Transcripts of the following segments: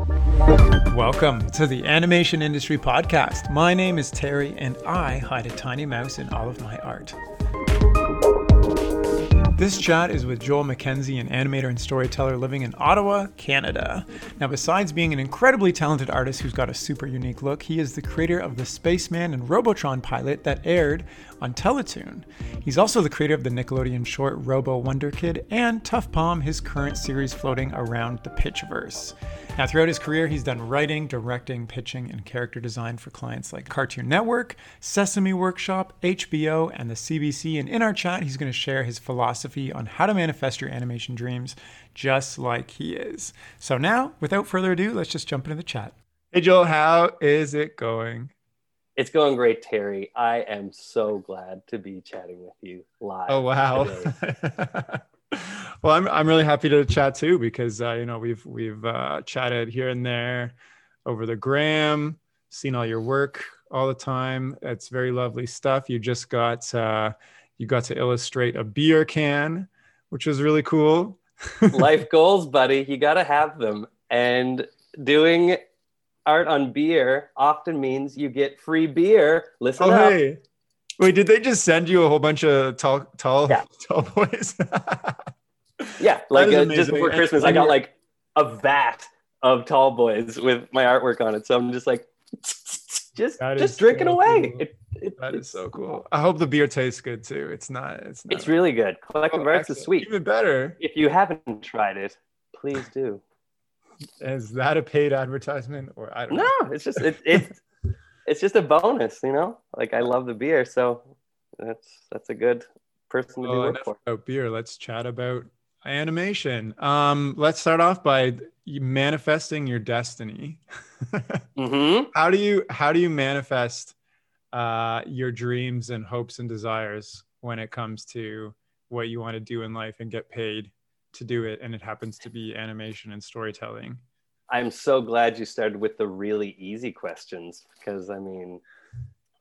Welcome to the Animation Industry Podcast. My name is Terry, and I hide a tiny mouse in all of my art. This chat is with Joel McKenzie, an animator and storyteller living in Ottawa, Canada. Now, besides being an incredibly talented artist who's got a super unique look, he is the creator of the Spaceman and Robotron pilot that aired on Teletoon. He's also the creator of the Nickelodeon short Robo Wonder Kid and Tough Palm, his current series floating around the Pitchverse. Now, throughout his career, he's done writing, directing, pitching, and character design for clients like Cartoon Network, Sesame Workshop, HBO, and the CBC. And in our chat, he's going to share his philosophy on how to manifest your animation dreams just like he is. So now, without further ado, let's just jump into the chat. Hey, Joel, how is it going? It's going great, Terry. I am so glad to be chatting with you live. Oh, wow. well, I'm I'm really happy to chat too because uh, you know we've we've uh, chatted here and there over the gram, seen all your work all the time. It's very lovely stuff. You just got uh, you got to illustrate a beer can, which was really cool. Life goals, buddy. You got to have them. And doing art on beer often means you get free beer. Listen oh, up. Hey. Wait, did they just send you a whole bunch of tall, tall, yeah. tall boys? yeah, like uh, just before Christmas, I got like a vat of tall boys with my artwork on it. So I'm just like, just just drinking so away. Cool. It, it, that is so cool. I hope the beer tastes good too. It's not. It's not. It's really good. Collective oh, Arts is sweet. Even better. If you haven't tried it, please do. Is that a paid advertisement or I don't no, know? it's just it, it's it's just a bonus, you know. Like I love the beer, so that's that's a good person to well, do work for. About beer, let's chat about animation. Um, let's start off by manifesting your destiny. mm-hmm. How do you how do you manifest uh, your dreams and hopes and desires when it comes to what you want to do in life and get paid to do it and it happens to be animation and storytelling i'm so glad you started with the really easy questions because i mean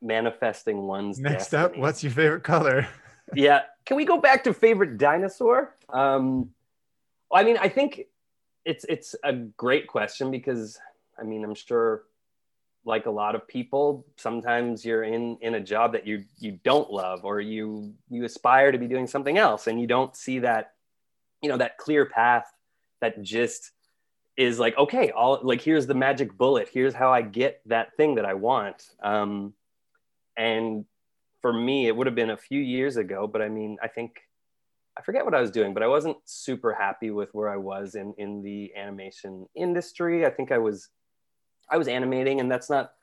manifesting one's next destiny. up what's your favorite color? Yeah. Can we go back to favorite dinosaur? Um i mean i think it's it's a great question because i mean i'm sure like a lot of people sometimes you're in in a job that you you don't love or you you aspire to be doing something else and you don't see that you know that clear path that just is like okay all like here's the magic bullet. Here's how i get that thing that i want. Um and for me it would have been a few years ago but i mean i think i forget what i was doing but i wasn't super happy with where i was in in the animation industry. I think i was i was animating and that's not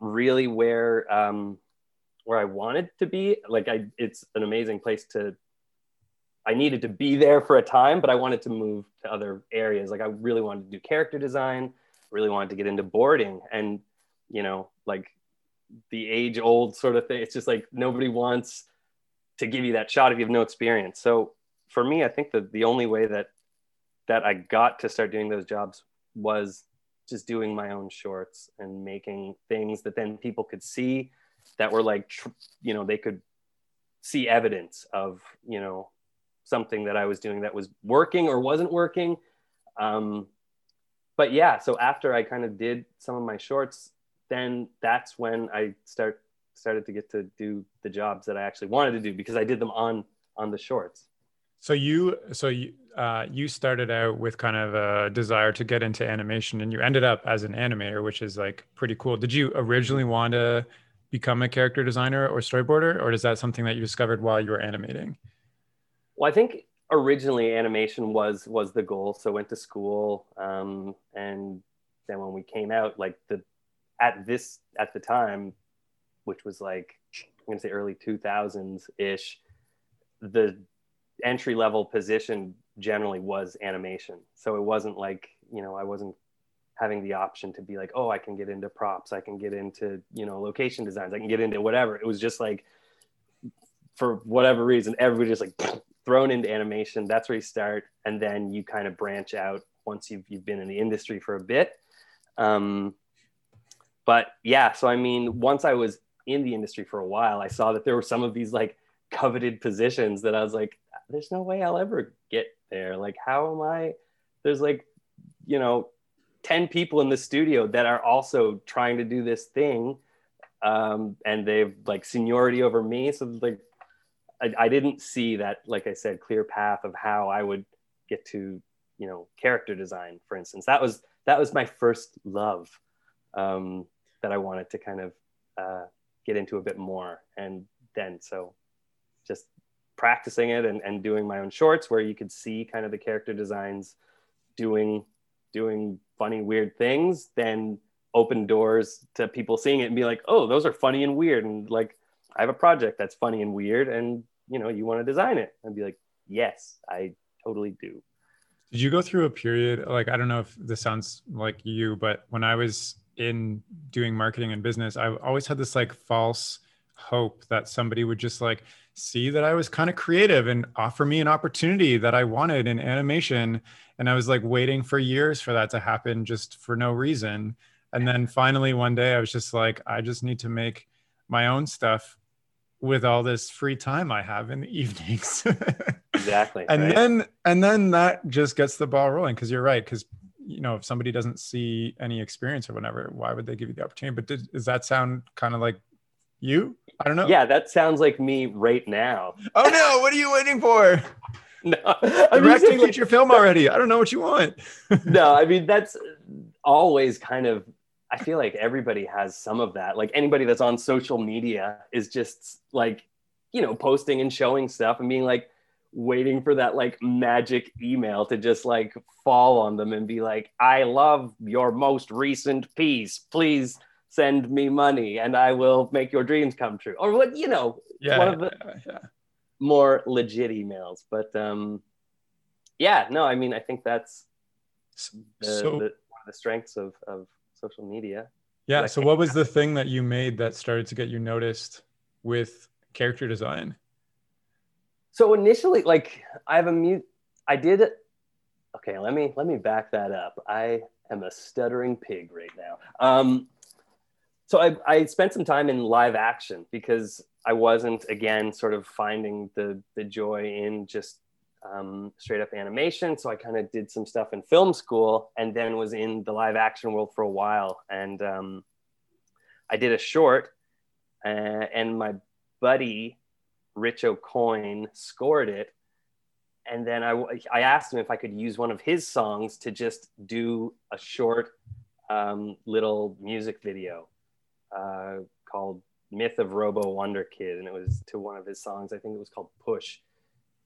really where um where i wanted to be. Like i it's an amazing place to I needed to be there for a time, but I wanted to move to other areas. Like I really wanted to do character design, really wanted to get into boarding and, you know, like the age old sort of thing. It's just like nobody wants to give you that shot if you have no experience. So for me, I think that the only way that that I got to start doing those jobs was just doing my own shorts and making things that then people could see that were like, you know, they could see evidence of, you know, something that I was doing that was working or wasn't working. Um, but yeah, so after I kind of did some of my shorts, then that's when I start started to get to do the jobs that I actually wanted to do because I did them on on the shorts. So you so you uh, you started out with kind of a desire to get into animation, and you ended up as an animator, which is like pretty cool. Did you originally want to become a character designer or storyboarder, or is that something that you discovered while you were animating? Well, I think originally animation was was the goal. So went to school, um, and then when we came out, like the at this at the time, which was like I'm gonna say early 2000s ish, the entry level position generally was animation. So it wasn't like you know I wasn't having the option to be like, oh, I can get into props, I can get into you know location designs, I can get into whatever. It was just like for whatever reason, everybody just like thrown into animation. That's where you start, and then you kind of branch out once you've you've been in the industry for a bit. Um, but yeah, so I mean, once I was in the industry for a while, I saw that there were some of these like coveted positions that I was like, there's no way I'll ever get there. Like, how am I? There's like, you know, 10 people in the studio that are also trying to do this thing um, and they've like seniority over me so like I, I didn't see that like i said clear path of how i would get to you know character design for instance. That was that was my first love um, that i wanted to kind of uh, get into a bit more. And then so just practicing it and, and doing my own shorts where you could see kind of the character designs doing doing funny weird things then open doors to people seeing it and be like oh those are funny and weird. And like i have a project that's funny and weird and you know you want to design it and be like yes i totally do did you go through a period like I don't know if this sounds like you, but when I was in doing marketing and business, I always had this like false hope that somebody would just like see that I was kind of creative and offer me an opportunity that I wanted in animation. And I was like waiting for years for that to happen just for no reason. And then finally one day I was just like, I just need to make my own stuff with all this free time I have in the evenings. exactly. and right? then and then that just gets the ball rolling because you're right because you know if somebody doesn't see any experience or whatever, why would they give you the opportunity? But did, does that sound kind of like you? I don't know. Yeah, that sounds like me right now. Oh no! What are you waiting for? no, I'm directing like, feature film already. I don't know what you want. no, I mean that's always kind of I feel like everybody has some of that. Like anybody that's on social media is just like, you know, posting and showing stuff and being like waiting for that like magic email to just like fall on them and be like, I love your most recent piece. Please send me money and I will make your dreams come true. Or what, you know, yeah, one of the yeah, yeah. more legit emails. But um yeah, no, I mean I think that's the, so, the, one of the strengths of of social media. Yeah. So, what was the thing that you made that started to get you noticed with character design? So initially, like I have a mute. I did. Okay, let me let me back that up. I am a stuttering pig right now. Um, so I, I spent some time in live action because I wasn't again sort of finding the the joy in just um, straight up animation. So I kind of did some stuff in film school and then was in the live action world for a while. And um, I did a short, uh, and my buddy, Rich O'Coin, scored it. And then I, I asked him if I could use one of his songs to just do a short um, little music video uh, called Myth of Robo Wonder Kid. And it was to one of his songs. I think it was called Push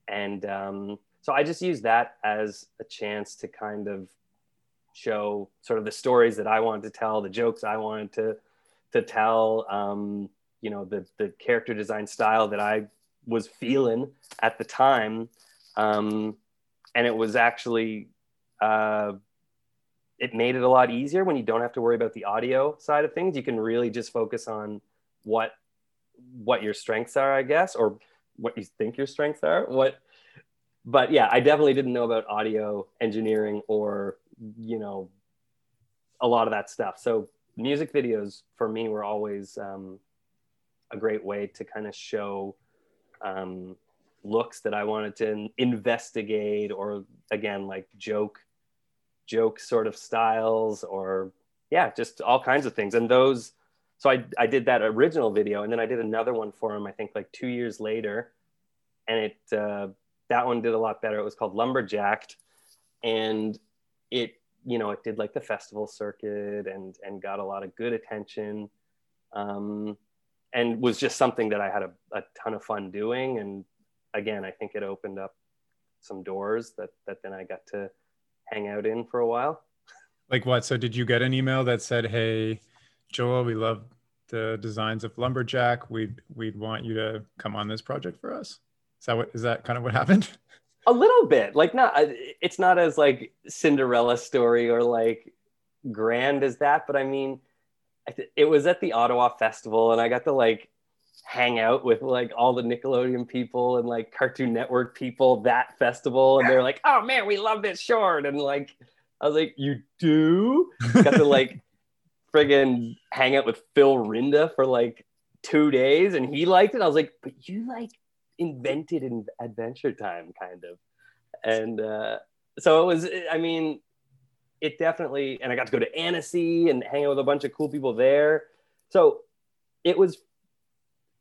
and um, so I just used that as a chance to kind of show sort of the stories that I wanted to tell, the jokes I wanted to to tell, um, you know, the the character design style that I was feeling at the time, um, and it was actually uh, it made it a lot easier when you don't have to worry about the audio side of things. You can really just focus on what what your strengths are, I guess, or what you think your strengths are. What, but yeah, I definitely didn't know about audio engineering or you know a lot of that stuff. So music videos for me were always um, a great way to kind of show um, looks that I wanted to investigate, or again like joke, joke sort of styles, or yeah, just all kinds of things. And those so I, I did that original video and then I did another one for him, I think like two years later. And it, uh, that one did a lot better. It was called Lumberjacked. And it, you know, it did like the festival circuit and, and got a lot of good attention. Um, and was just something that I had a, a ton of fun doing. And again, I think it opened up some doors that, that then I got to hang out in for a while. Like what? So did you get an email that said, Hey, Joel, we love the designs of Lumberjack. We'd we'd want you to come on this project for us. Is that what is that kind of what happened? A little bit. Like not it's not as like Cinderella story or like grand as that, but I mean it was at the Ottawa Festival and I got to like hang out with like all the Nickelodeon people and like Cartoon Network people that festival and they're like, "Oh man, we love this short." And like I was like, "You do?" got to like friggin' hang out with Phil Rynda for like two days and he liked it. I was like, but you like invented in Adventure Time, kind of. And uh, so it was, I mean, it definitely, and I got to go to Annecy and hang out with a bunch of cool people there. So it was,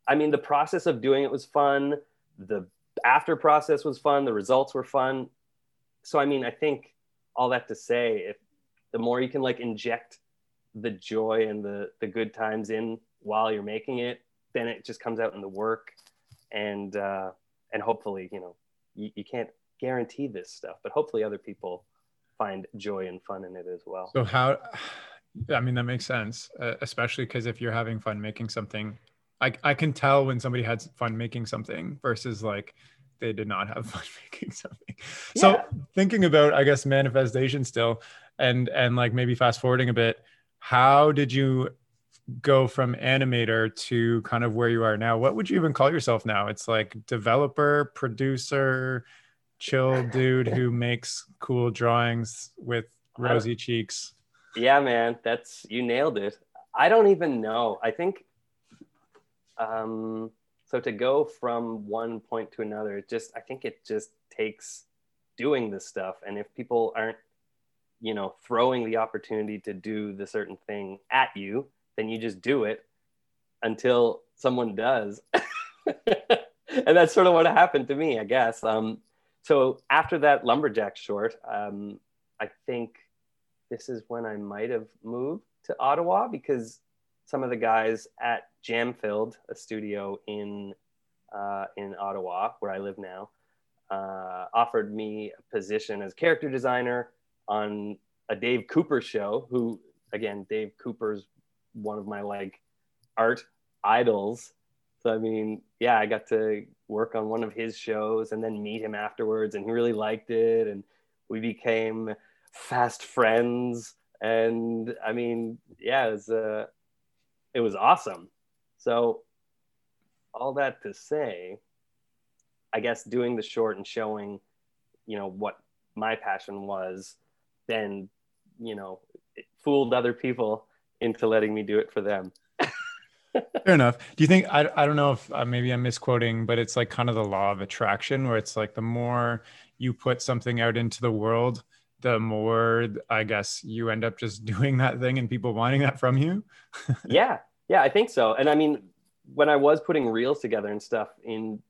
I mean, the process of doing it was fun. The after process was fun. The results were fun. So, I mean, I think all that to say, if the more you can like inject the joy and the, the good times in while you're making it, then it just comes out in the work. And, uh, and hopefully, you know, you, you can't guarantee this stuff, but hopefully other people find joy and fun in it as well. So how, I mean, that makes sense, uh, especially because if you're having fun making something, I, I can tell when somebody has fun making something versus like they did not have fun making something. Yeah. So thinking about, I guess, manifestation still, and and like maybe fast forwarding a bit, how did you go from animator to kind of where you are now? What would you even call yourself now? It's like developer, producer, chill dude who makes cool drawings with rosy cheeks. Yeah, man, that's you nailed it. I don't even know. I think um so to go from one point to another, it just I think it just takes doing this stuff and if people aren't you know throwing the opportunity to do the certain thing at you, then you just do it until someone does. and that's sort of what happened to me, I guess. Um so after that lumberjack short, um, I think this is when I might have moved to Ottawa because some of the guys at Jam Filled a studio in uh, in Ottawa where I live now, uh, offered me a position as character designer on a Dave Cooper show. Who again, Dave Cooper's one of my like art idols. So I mean, yeah, I got to work on one of his shows and then meet him afterwards and he really liked it and we became fast friends and i mean yeah it was uh, it was awesome so all that to say i guess doing the short and showing you know what my passion was then you know it fooled other people into letting me do it for them Fair enough. Do you think I, I don't know if uh, maybe I'm misquoting, but it's like kind of the law of attraction where it's like the more you put something out into the world, the more I guess you end up just doing that thing and people wanting that from you. yeah. Yeah, I think so. And I mean, when I was putting reels together and stuff in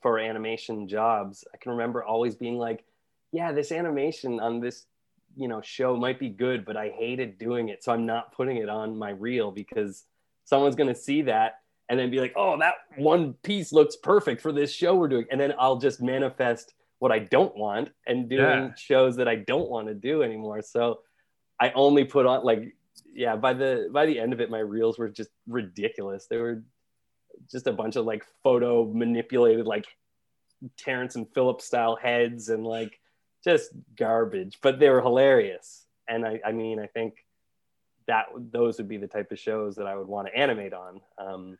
for animation jobs, I can remember always being like, yeah, this animation on this you know show might be good but i hated doing it so i'm not putting it on my reel because someone's going to see that and then be like, oh, that one piece looks perfect for this show we're doing. And then I'll just manifest what I don't want and doing yeah. shows that I don't want to do anymore. So I only put on like, yeah, by the by the end of it, my reels were just ridiculous. They were just a bunch of like photo manipulated like Terrance and Phillip style heads and like just garbage, but they were hilarious. And I, I mean, I think that those would be the type of shows that I would want to animate on. Um,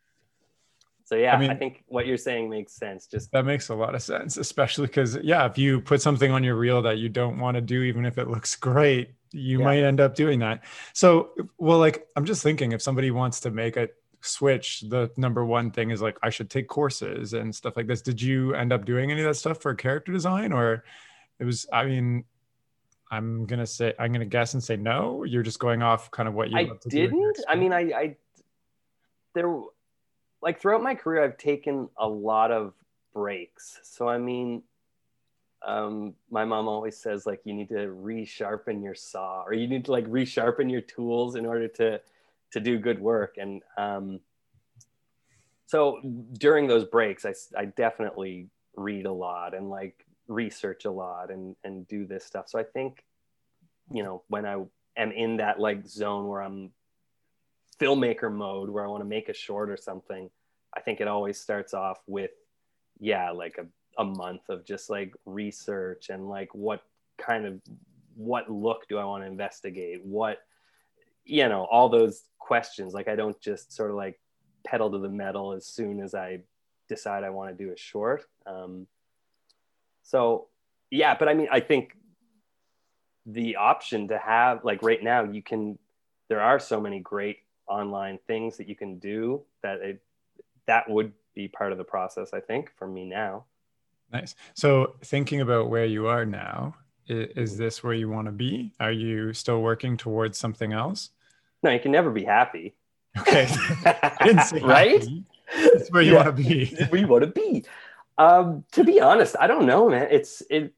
so yeah, I, mean, I think what you're saying makes sense. Just that makes a lot of sense, especially because yeah, if you put something on your reel that you don't want to do, even if it looks great, you yeah. might end up doing that. So, well, like I'm just thinking, if somebody wants to make a switch, the number one thing is like I should take courses and stuff like this. Did you end up doing any of that stuff for character design, or it was? I mean, I'm gonna say I'm gonna guess and say no. You're just going off kind of what you. I didn't. I mean, I, I there, like throughout my career, I've taken a lot of breaks. So I mean, um, my mom always says like you need to resharpen your saw, or you need to like resharpen your tools in order to to do good work. And um, so during those breaks, I I definitely read a lot and like research a lot and and do this stuff. So I think, you know, when I am in that like zone where I'm filmmaker mode, where I want to make a short or something, I think it always starts off with, yeah, like a, a month of just like research and like what kind of what look do I want to investigate? What you know, all those questions. Like I don't just sort of like pedal to the metal as soon as I decide I want to do a short. Um, so yeah, but I mean, I think the option to have like right now, you can. There are so many great online things that you can do that it that would be part of the process. I think for me now. Nice. So thinking about where you are now, is this where you want to be? Are you still working towards something else? No, you can never be happy. Okay. Right? Happy. It's where you yeah. want to be. where you want to be. Um, to be honest, I don't know, man. It's it.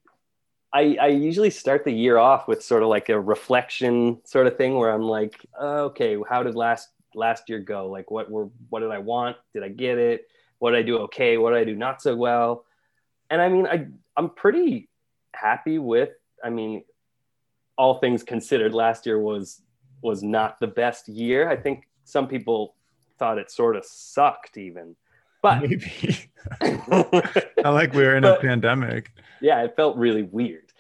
I I usually start the year off with sort of like a reflection sort of thing where I'm like, okay, how did last last year go? Like, what were what did I want? Did I get it? What did I do okay? What did I do not so well? And I mean, I I'm pretty happy with. I mean, all things considered, last year was was not the best year. I think some people thought it sort of sucked even. But maybe not like we are in but, a pandemic. Yeah, it felt really weird.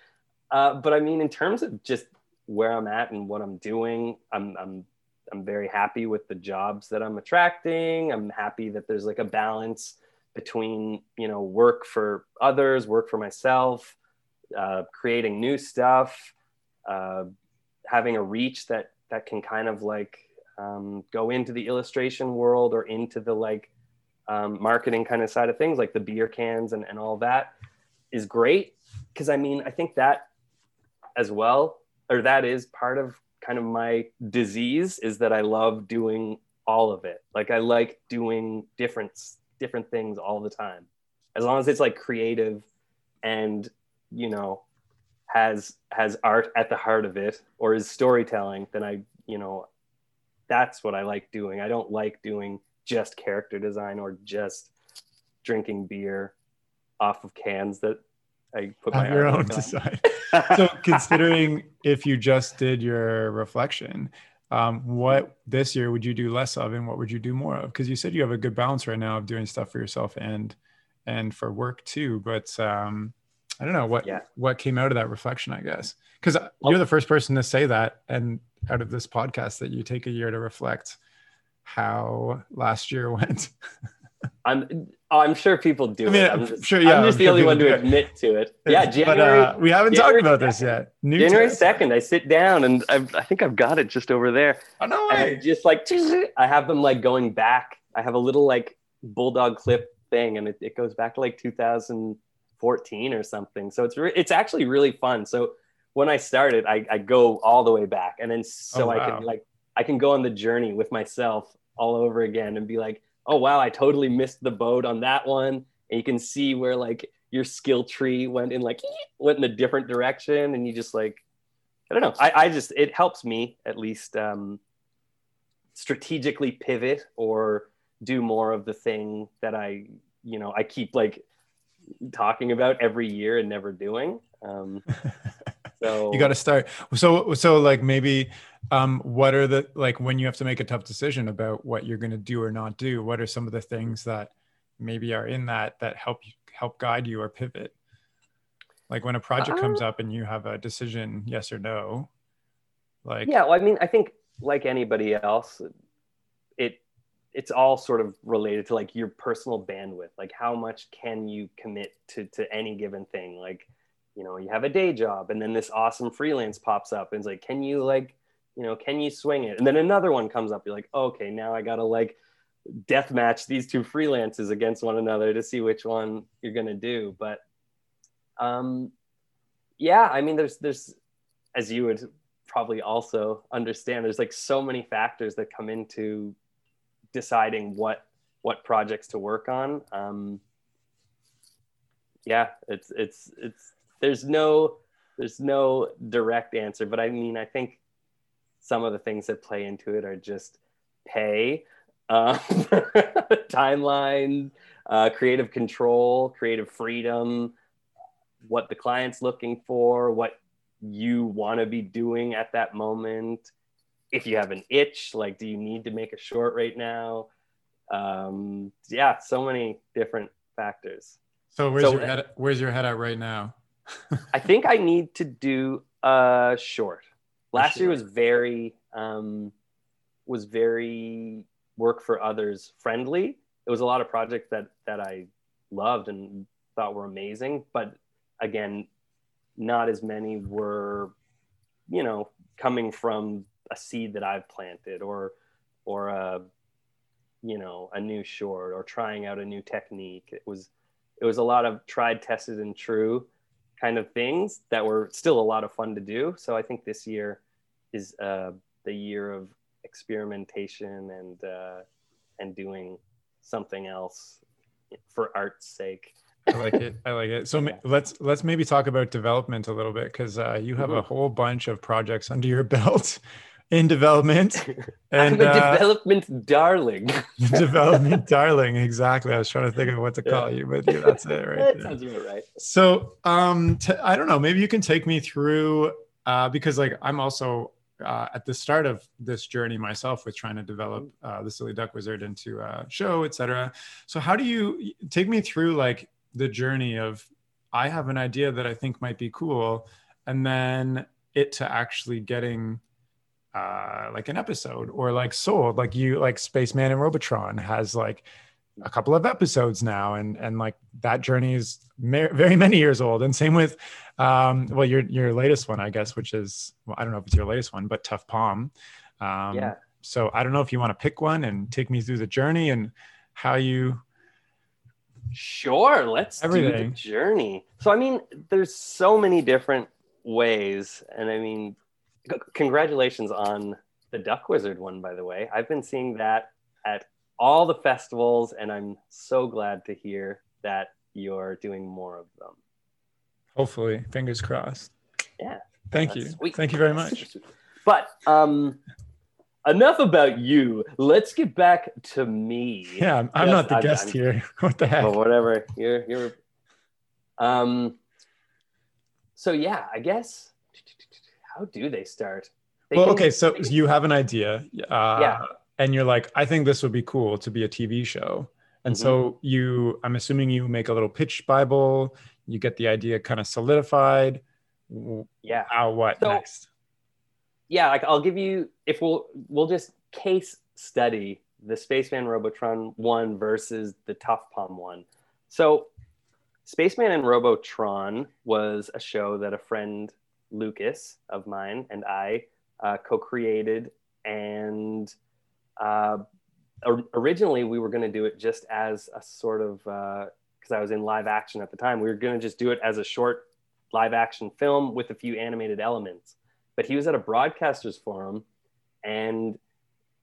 Uh, but I mean, in terms of just where I'm at and what I'm doing, I'm I'm I'm very happy with the jobs that I'm attracting. I'm happy that there's like a balance between you know work for others, work for myself, uh, creating new stuff, uh, having a reach that that can kind of like um, go into the illustration world or into the like um, marketing kind of side of things, like the beer cans and, and all that, is great. Because I mean, I think that as well, or that is part of kind of my disease, is that I love doing all of it. Like I like doing different different things all the time, as long as it's like creative and you know has has art at the heart of it or is storytelling then i you know that's what i like doing i don't like doing just character design or just drinking beer off of cans that I put my your own design. so considering if you just did your reflection, um, what this year would you do less of and what would you do more of? Because you said you have a good balance right now of doing stuff for yourself and and for work too. But um, I don't know what yeah. what came out of that reflection, I guess. Because you're the first person to say that and out of this podcast that you take a year to reflect how last year went. I'm I'm sure people do I mean, it. I'm just, sure, yeah, I'm just I'm the sure only one to admit to it. Yeah, January. But, uh, we haven't January talked about 2nd, this yet. New January second, I sit down and I've, i think I've got it just over there. Oh no way! just like I have them like going back. I have a little like bulldog clip thing, and it, it goes back to like 2014 or something. So it's re- it's actually really fun. So when I started, I, I go all the way back, and then so oh, wow. I can like I can go on the journey with myself all over again and be like, oh wow, I totally missed the boat on that one. And you can see where like your skill tree went in like went in a different direction, and you just like I don't know. I, I just it helps me at least um, strategically pivot or do more of the thing that I you know I keep like talking about every year and never doing. Um, so you got to start. So so like maybe um, what are the like when you have to make a tough decision about what you're going to do or not do? What are some of the things that maybe are in that that help you help guide you or pivot? Like when a project uh, comes up and you have a decision, yes or no. Like yeah, well, I mean, I think like anybody else, it it's all sort of related to like your personal bandwidth like how much can you commit to to any given thing like you know you have a day job and then this awesome freelance pops up and it's like can you like you know, can you swing it? And then another one comes up. You're like, okay, now I got to like death match these two freelances against one another to see which one you're going to do. But um, yeah, I mean, there's, there's, as you would probably also understand, there's like so many factors that come into deciding what, what projects to work on. Um, yeah, it's, it's, it's, there's no, there's no direct answer, but I mean, I think some of the things that play into it are just pay, uh, timeline, uh, creative control, creative freedom, what the client's looking for, what you want to be doing at that moment. If you have an itch, like, do you need to make a short right now? Um, yeah, so many different factors. So where's so, your head? Where's your head at right now? I think I need to do a short last sure. year was very um, was very work for others friendly. It was a lot of projects that that I loved and thought were amazing, but again, not as many were, you know, coming from a seed that I've planted or or a you know a new short or trying out a new technique. It was it was a lot of tried, tested, and true kind of things that were still a lot of fun to do. So I think this year is uh, the year of experimentation and uh, and doing something else for art's sake. I like it. I like it. So yeah. let's let's maybe talk about development a little bit because uh, you have mm-hmm. a whole bunch of projects under your belt in development. And, I'm a uh, development darling. development darling, exactly. I was trying to think of what to call yeah. you, but yeah, that's it, right? that sounds about right. So, um, t- I don't know. Maybe you can take me through uh, because, like, I'm also uh, at the start of this journey myself with trying to develop uh, the Silly Duck Wizard into a show, etc. So, how do you take me through like the journey of I have an idea that I think might be cool, and then it to actually getting uh, like an episode or like sold like you like spaceman and robotron has like a couple of episodes now and and like that journey is very many years old. And same with um well your your latest one i guess which is well i don't know if it's your latest one but tough palm. Um yeah. so i don't know if you want to pick one and take me through the journey and how you sure let's Everything. do the journey. So i mean there's so many different ways. And i mean congratulations on the Duck Wizard one, by the way. I've been seeing that at all the festivals, and I'm so glad to hear that you're doing more of them. Hopefully, fingers crossed. Yeah. Thank you. Sweet. Thank you very much. But um, enough about you. Let's get back to me. Yeah, I'm, I'm not the I'm, guest I'm, here. What the heck? Well, whatever. You're you're. Um. So yeah, I guess how do they start? They well, can, okay, so you have an idea, uh, yeah, and you're like, I think this would be cool to be a TV show, and mm-hmm. so you, I'm assuming you make a little pitch bible, you get the idea kind of solidified. Yeah. How what so, next? Yeah, like I'll give you if we'll we'll just case study the Spaceman Robotron one versus the Tough Palm one. So Spaceman and Robotron was a show that a friend Lucas of mine and I uh, co-created, and uh, originally we were going to do it just as a sort of because uh, I was in live action at the time. We were going to just do it as a short live action film with a few animated elements. But he was at a broadcasters forum and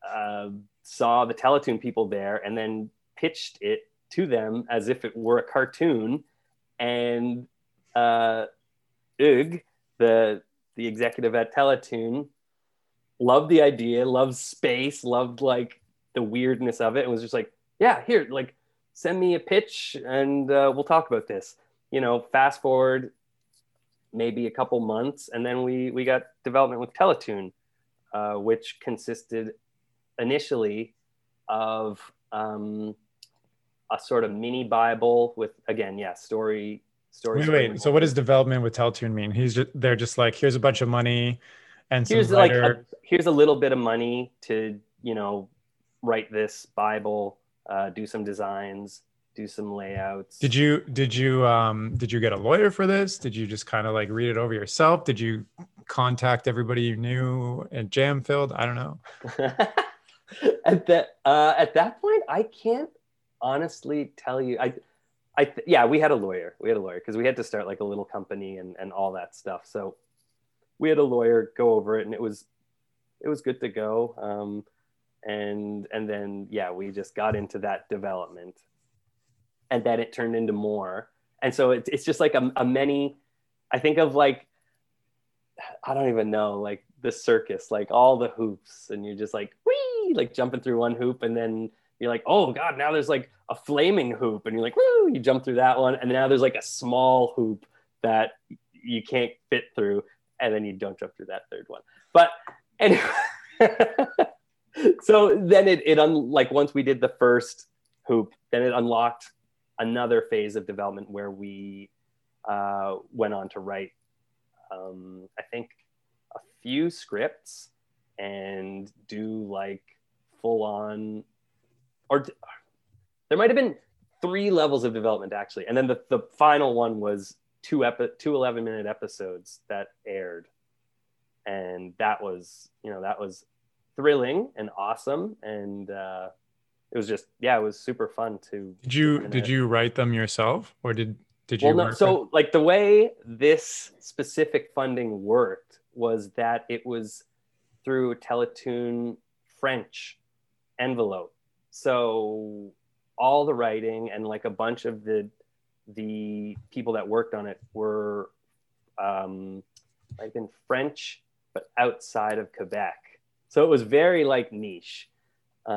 uh, saw the Teletoon people there, and then pitched it to them as if it were a cartoon, and uh, Ugh the the executive at Teletoon loved the idea, loved space, loved like the weirdness of it, and was just like, yeah, here, like send me a pitch and uh, we'll talk about this. You know, fast forward maybe a couple months, and then we we got development with Teletoon, uh, which consisted initially of um, a sort of mini Bible with again, yeah, story Wait, wait. So what does development with Teletoon mean? He's just they're just like here's a bunch of money, and here's like a, here's a little bit of money to you know write this Bible, uh, do some designs, do some layouts. Did you did you um did you get a lawyer for this? Did you just kind of like read it over yourself? Did you contact everybody you knew at Jam Filled? I don't know. at that uh, at that point, I can't honestly tell you. I I th- yeah, we had a lawyer. We had a lawyer because we had to start like a little company and and all that stuff. So we had a lawyer go over it, and it was it was good to go. Um, and and then yeah, we just got into that development, and then it turned into more. And so it's it's just like a, a many. I think of like I don't even know like the circus, like all the hoops, and you're just like wee, like jumping through one hoop, and then you're like, oh god, now there's like a flaming hoop, and you're like, woo, you jump through that one, and now there's like a small hoop that you can't fit through, and then you don't jump through that third one. But anyway, so then it it un- like once we did the first hoop, then it unlocked another phase of development where we uh, went on to write, um, I think, a few scripts and do like full on or there might have been three levels of development actually, and then the, the final one was two epi- two 11 minute episodes that aired, and that was you know that was thrilling and awesome, and uh, it was just yeah, it was super fun to. Did you did you write them yourself, or did Did you? well, no. So, with- like the way this specific funding worked was that it was through Teletoon French envelope. So all the writing and like a bunch of the the people that worked on it were um, might have been French, but outside of Quebec. So it was very like niche.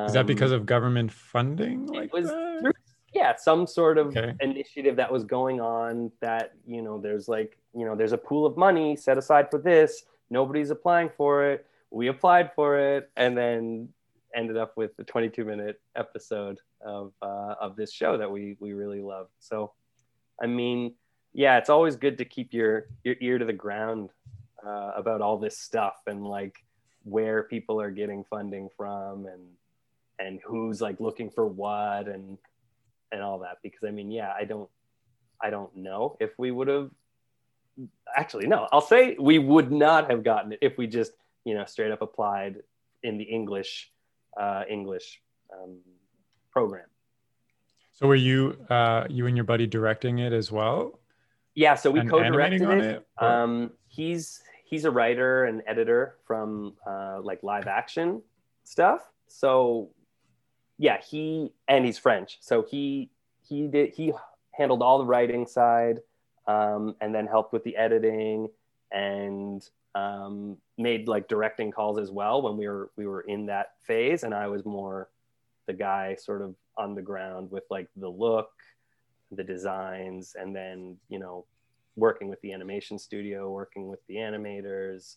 is that Um, because of government funding? it Like was through yeah some sort of Okay. initiative that was going on that you know there's like you know there's a pool of money set aside for this nobody's applying for it we applied for it and then ended up with the 22 minute episode of uh, of this show that we we really love so i mean yeah it's always good to keep your your ear to the ground uh, about all this stuff and like where people are getting funding from and and who's like looking for what and and all that. Because i mean yeah i don't i don't know if we would have actually no i'll say we would not have gotten it if we just you know straight up applied in the english uh, english um, program So were you uh you and your buddy directing it as well? yeah so we and co-directed it, it? Um, he's he's a writer and editor from uh, like live action stuff. So yeah, he and he's French, so he he did he handled all the writing side, um, and then helped with the editing and um, made like directing calls as well when we were we were in that phase, and I was more the guy sort of on the ground with like the look, the designs, and then you know working with the animation studio, working with the animators,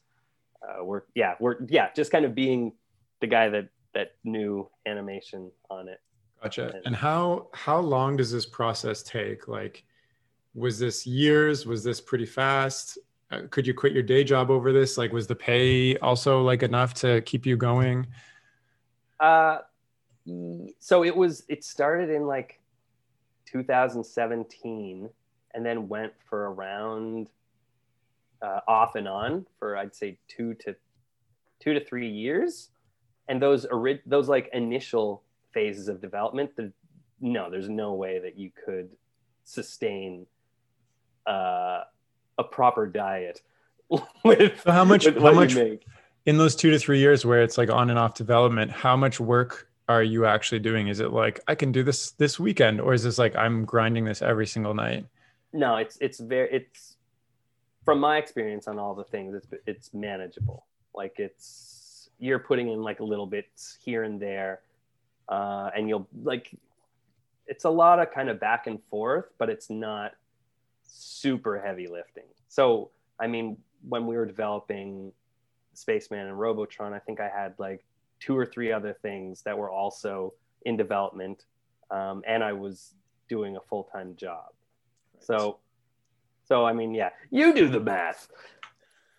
uh, work yeah, work yeah, just kind of being the guy that that knew animation on it. Gotcha. And- And how how long does this process take? Like, was this years? Was this pretty fast? Uh, could you quit your day job over this? Like, was the pay also like enough to keep you going? Uh, so it was it started in like 2017 and then went for around uh, off and on for I'd say two to two to three years, and those those like initial phases of development, the, no, there's no way that you could sustain uh, a proper diet with So how much- how much-. In those two to three years where it's like on and off development, how much work are you actually doing? Is it like I can do this this weekend, or is this like I'm grinding this every single night? no it's it's very it's from my experience on all the things it's it's manageable like it's you're putting in like a little bits here and there uh, and you'll like it's a lot of kind of back and forth but it's not super heavy lifting so i mean when we were developing spaceman and robotron i think i had like two or three other things that were also in development um, and i was doing a full-time job so, so I mean, yeah, you do the math.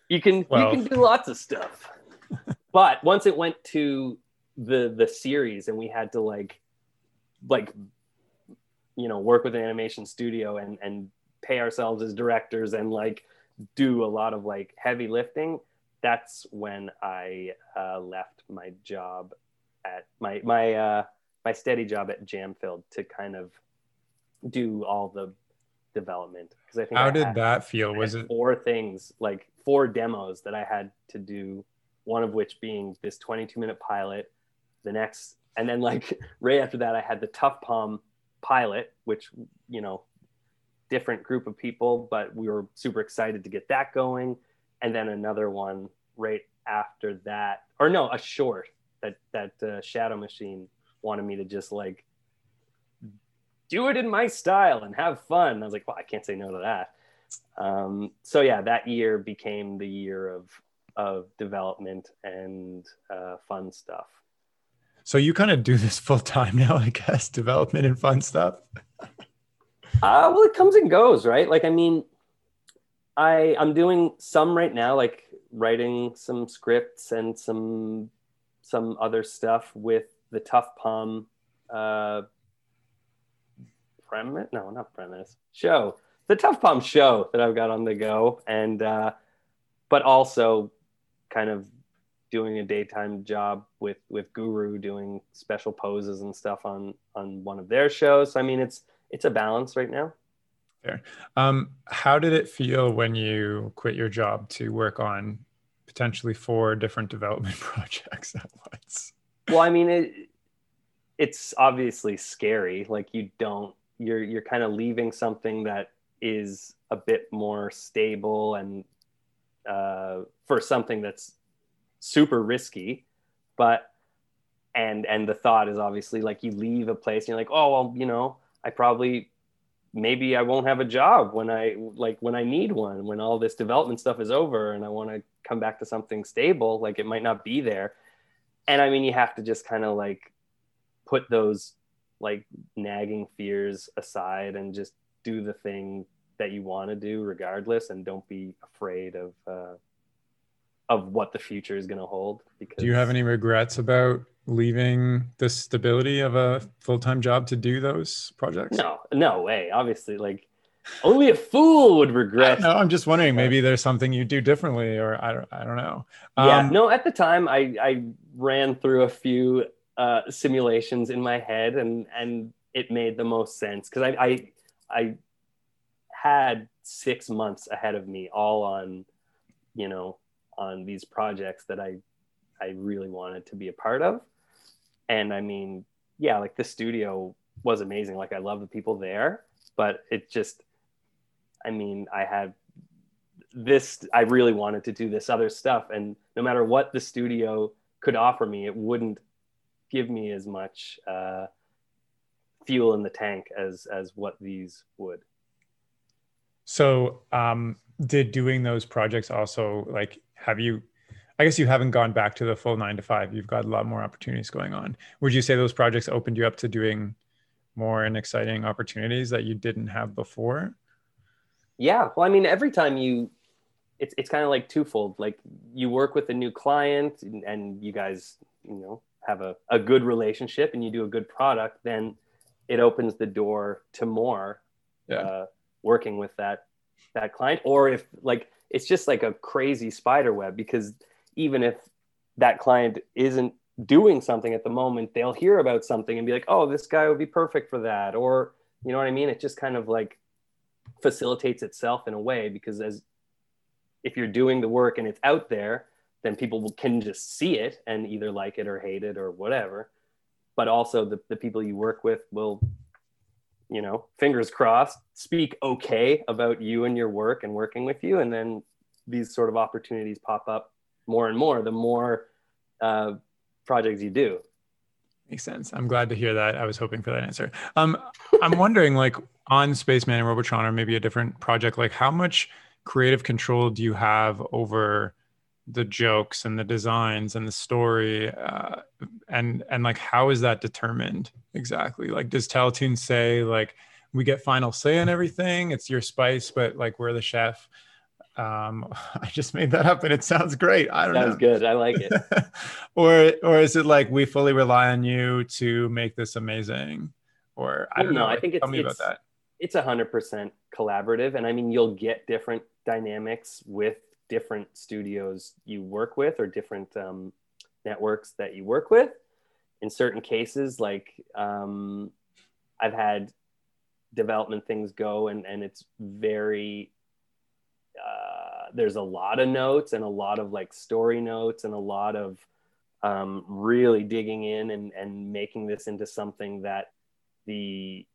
You can Well- you can do lots of stuff. but once it went to the the series, and we had to like like you know work with an animation studio and and pay ourselves as directors and like do a lot of like heavy lifting. That's when I uh, left my job at my my uh, my steady job at Jam Filled to kind of do all the development because I think How I did had- that feel? Was it four things like four demos that I had to do? One of which being this 22 minute pilot, the next, and then like right after that, I had the Tough Palm pilot, which you know, different group of people, but we were super excited to get that going, and then another one right after that, or no, a short that that uh, Shadow Machine wanted me to just like do it in my style and have fun. And I was like, well, I can't say no to that. Um, so yeah, that year became the year of of development and uh, fun stuff. so? You kind of do this full time now, I guess, development and fun stuff. Uh, well, it comes and goes, right? Like, I mean, I I'm doing some right now, like writing some scripts and some some other stuff with the Tough Palm uh, premise. No, not premise. Show the Tough Palm show that I've got on the go, and uh, but also kind of doing a daytime job with with Guru, doing special poses and stuff on on one of their shows. So, I mean, it's it's a balance right now. Fair. Um, how did it feel when you quit your job to work on potentially four different development projects at once? Well, I mean, it, it's obviously scary. Like you don't, you're you're kind of leaving something that is a bit more stable and uh, for something that's super risky, but and and the thought is obviously like you leave a place and you're like, oh well, you know, I probably maybe I won't have a job when I like when I need one, when all this development stuff is over and I want to come back to something stable, like it might not be there. And I mean, you have to just kind of like put those like nagging fears aside and just do the thing that you want to do regardless and don't be afraid of uh, of what the future is going to hold because do you have any regrets about leaving the stability of a full-time job to do those projects? No no way obviously like only a fool would regret no i'm just wondering maybe there's something you do differently or i don't i don't know. Yeah um, no at the time i i ran through a few uh, simulations in my head and and it made the most sense because I, I i had six months ahead of me all on you know on these projects that i i really wanted to be a part of. And i mean yeah like the studio was amazing. Like i love the people there but it just i mean i had this i really wanted to do this other stuff. And no matter what the studio could offer me it wouldn't give me as much uh, fuel in the tank as as what these would. So um did doing those projects also like have you I guess you haven't gone back to the full nine to five. You've got a lot more opportunities going on. Would you say those projects opened you up to doing more and exciting opportunities that you didn't have before? Yeah. Well, I mean, every time you, it's, it's kind of like twofold. Like you work with a new client and, and you guys, you know, have a, a good relationship and you do a good product, then it opens the door to more yeah. uh, working with that that client. Or if like it's just like a crazy spider web because even if that client isn't doing something at the moment, they'll hear about something and be like, "Oh, this guy would be perfect for that," or you know what I mean? It just kind of like facilitates itself in a way because as if you're doing the work and it's out there then people can just see it and either like it or hate it or whatever. But also the, the people you work with will, you know, fingers crossed, speak okay about you and your work and working with you. And then these sort of opportunities pop up more and more the more uh, projects you do. Makes sense. I'm glad to hear that. I was hoping for that answer. Um, I'm wondering, like on Spaceman and Robotron, or maybe a different project, like how much creative control do you have over the jokes and the designs and the story uh, and and like how is that determined exactly? Like does teletoon say like we get final say on everything it's your spice but like we're the chef? Um i just made that up and it sounds great i don't sounds know. good i like it. Or or is it like we fully rely on you to make this amazing or i don't know, know. i think it's, tell me it's, about that. it's a hundred percent collaborative and i mean you'll get different dynamics with different studios you work with or different um, networks that you work with. In certain cases, like um, I've had development things go and, and it's very, uh, there's a lot of notes and a lot of like story notes and a lot of um, really digging in and, and making this into something that the,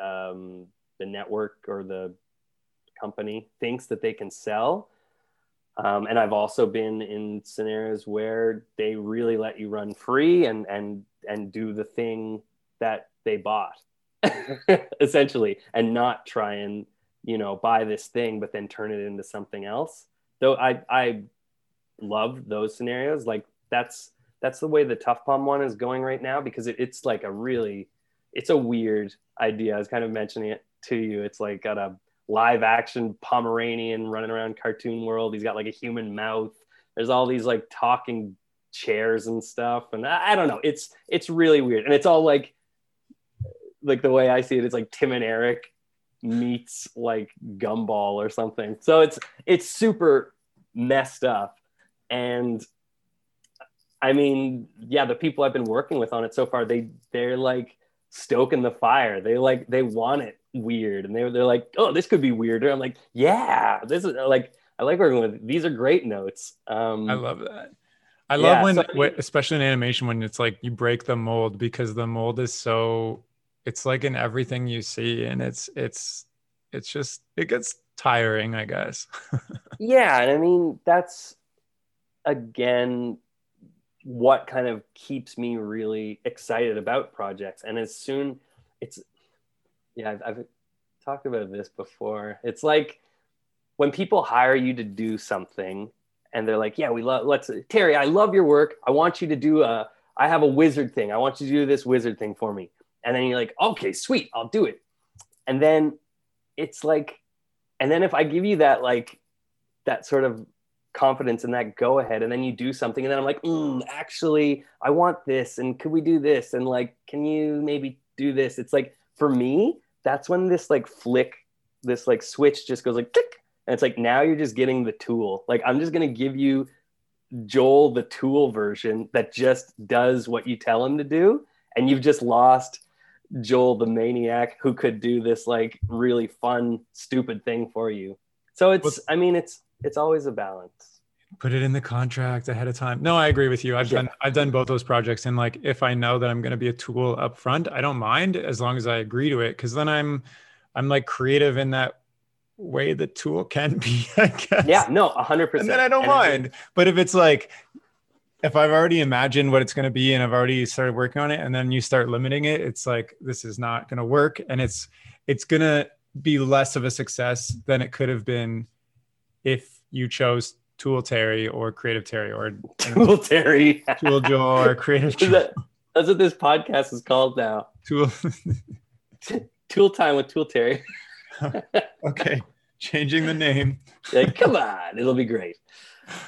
um, the network or the company thinks that they can sell um, and I've also been in scenarios where they really let you run free and and and do the thing that they bought, essentially, and not try and you know buy this thing but then turn it into something else. Though I I love those scenarios. Like that's that's the way the Tough Palm one is going right now because it, it's like a really it's a weird idea. I was kind of mentioning it to you. It's like got a live action Pomeranian running around cartoon world. He's got like a human mouth. There's all these like talking chairs and stuff. And I, I don't know. It's it's really weird. And it's all like like the way I see it, it's like Tim and Eric meets like Gumball or something. So it's it's super messed up. And I mean, yeah, the people I've been working with on it so far, they they're like stoking the fire. They like they want it weird, and they they're like, oh, this could be weirder. I'm like, yeah, this is like I like working with. These are great notes. Um, I love that. I love yeah, when, so, especially in animation, when it's like you break the mold because the mold is so, it's like in everything you see, and it's it's it's just it gets tiring, I guess. yeah, and I mean that's again what kind of keeps me really excited about projects. And as soon it's yeah, I've, I've talked about this before. It's like when people hire you to do something and they're like, yeah, we love, let's, Terry, I love your work. I want you to do a, I have a wizard thing. I want you to do this wizard thing for me. And then you're like, okay, sweet, I'll do it. And then it's like, and then if I give you that, like, that sort of confidence and that go ahead, and then you do something, and then I'm like, mm, actually, I want this. And could we do this? And like, can you maybe do this? It's like, for me, that's when this like flick, this like switch just goes like, click and it's like now you're just getting the tool. Like I'm just gonna give you Joel the tool version that just does what you tell him to do, and you've just lost Joel the maniac who could do this like really fun, stupid thing for you. So it's I mean it's it's always a balance. Put it in the contract ahead of time. No, I agree with you. I've yeah. done I've done both those projects, and like if I know that I'm going to be a tool up front, I don't mind as long as I agree to it, because then I'm I'm like creative in that way the tool can be, I guess. Yeah, no, hundred percent. And then I don't and mind. But if it's like if I've already imagined what it's going to be and I've already started working on it, and then you start limiting it, it's like this is not going to work, and it's it's going to be less of a success than it could have been if you chose Tool Terry or Creative Terry or Tool Terry, Tool Joel or Creative. That, that's what this podcast is called now. Tool. Tool time with Tool Terry. okay, changing the name. like, come on, it'll be great.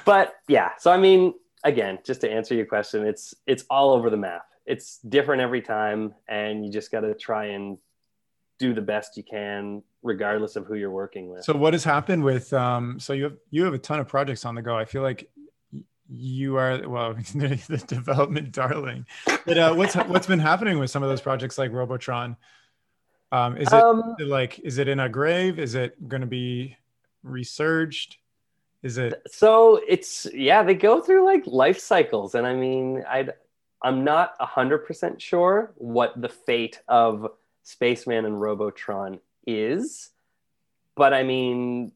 But yeah, so I mean, again, just to answer your question, it's it's all over the map. It's different every time, and you just got to try and do the best you can, regardless of who you're working with. So, what has happened with? Um, so you have you have a ton of projects on the go. I feel like you are well the development darling. But uh, what's what's been happening with some of those projects like Robotron? Um, is it um, like is it in a grave? Is it going to be resurged? Is it so? It's yeah. They go through like life cycles, and I mean, I I'm not hundred percent sure what the fate of Spaceman and Robotron is, but I mean,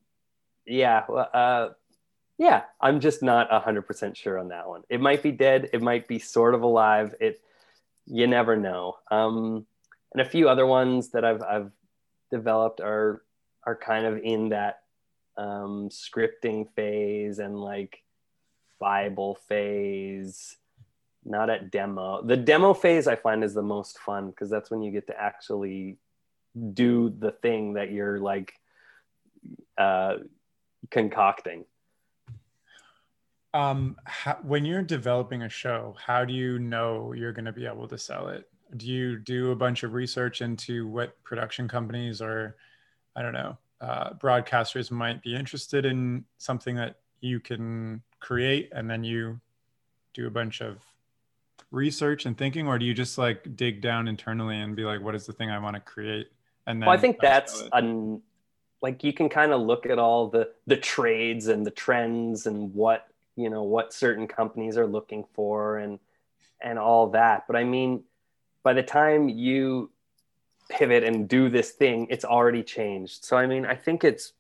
yeah, uh, yeah. I'm just not hundred percent sure on that one. It might be dead. It might be sort of alive. It you never know. Um, and a few other ones that I've I've developed are are kind of in that um, scripting phase and like Bible phase, not at demo. The demo phase I find is the most fun because that's when you get to actually do the thing that you're like uh, concocting. Um, how, when you're developing a show, how do you know you're going to be able to sell it? do you do a bunch of research into what production companies or i don't know uh, broadcasters might be interested in something that you can create and then you do a bunch of research and thinking or do you just like dig down internally and be like what is the thing i want to create and then well, i think that's an like you can kind of look at all the the trades and the trends and what you know what certain companies are looking for and and all that but i mean by the time you pivot and do this thing, it's already changed. So, I mean, I think it's,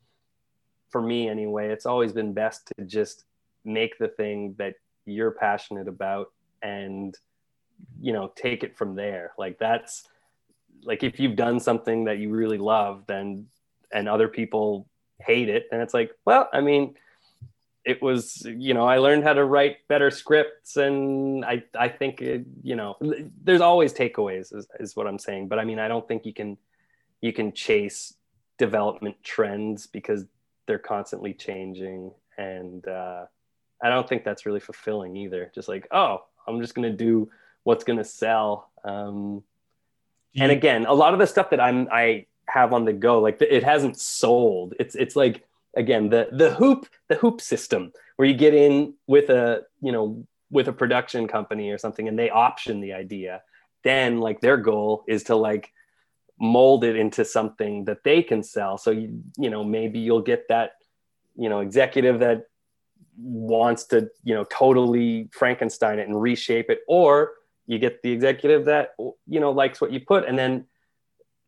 for me anyway, it's always been best to just make the thing that you're passionate about and, you know, take it from there. Like, that's like if you've done something that you really love, then, and other people hate it, then it's like, well, I mean, it was you know i learned how to write better scripts and i i think it, you know there's always takeaways is, is what i'm saying. But i mean i don't think you can you can chase development trends because they're constantly changing. And uh, i don't think that's really fulfilling either. Just like oh i'm just going to do what's going to sell um, and again a lot of the stuff that i'm i have on the go like it hasn't sold. It's it's like again the the hoop the hoop system where you get in with a you know with a production company or something and they option the idea. Then like their goal is to like mold it into something that they can sell. So you you know maybe you'll get that you know executive that wants to you know totally frankenstein it and reshape it or you get the executive that you know likes what you put and then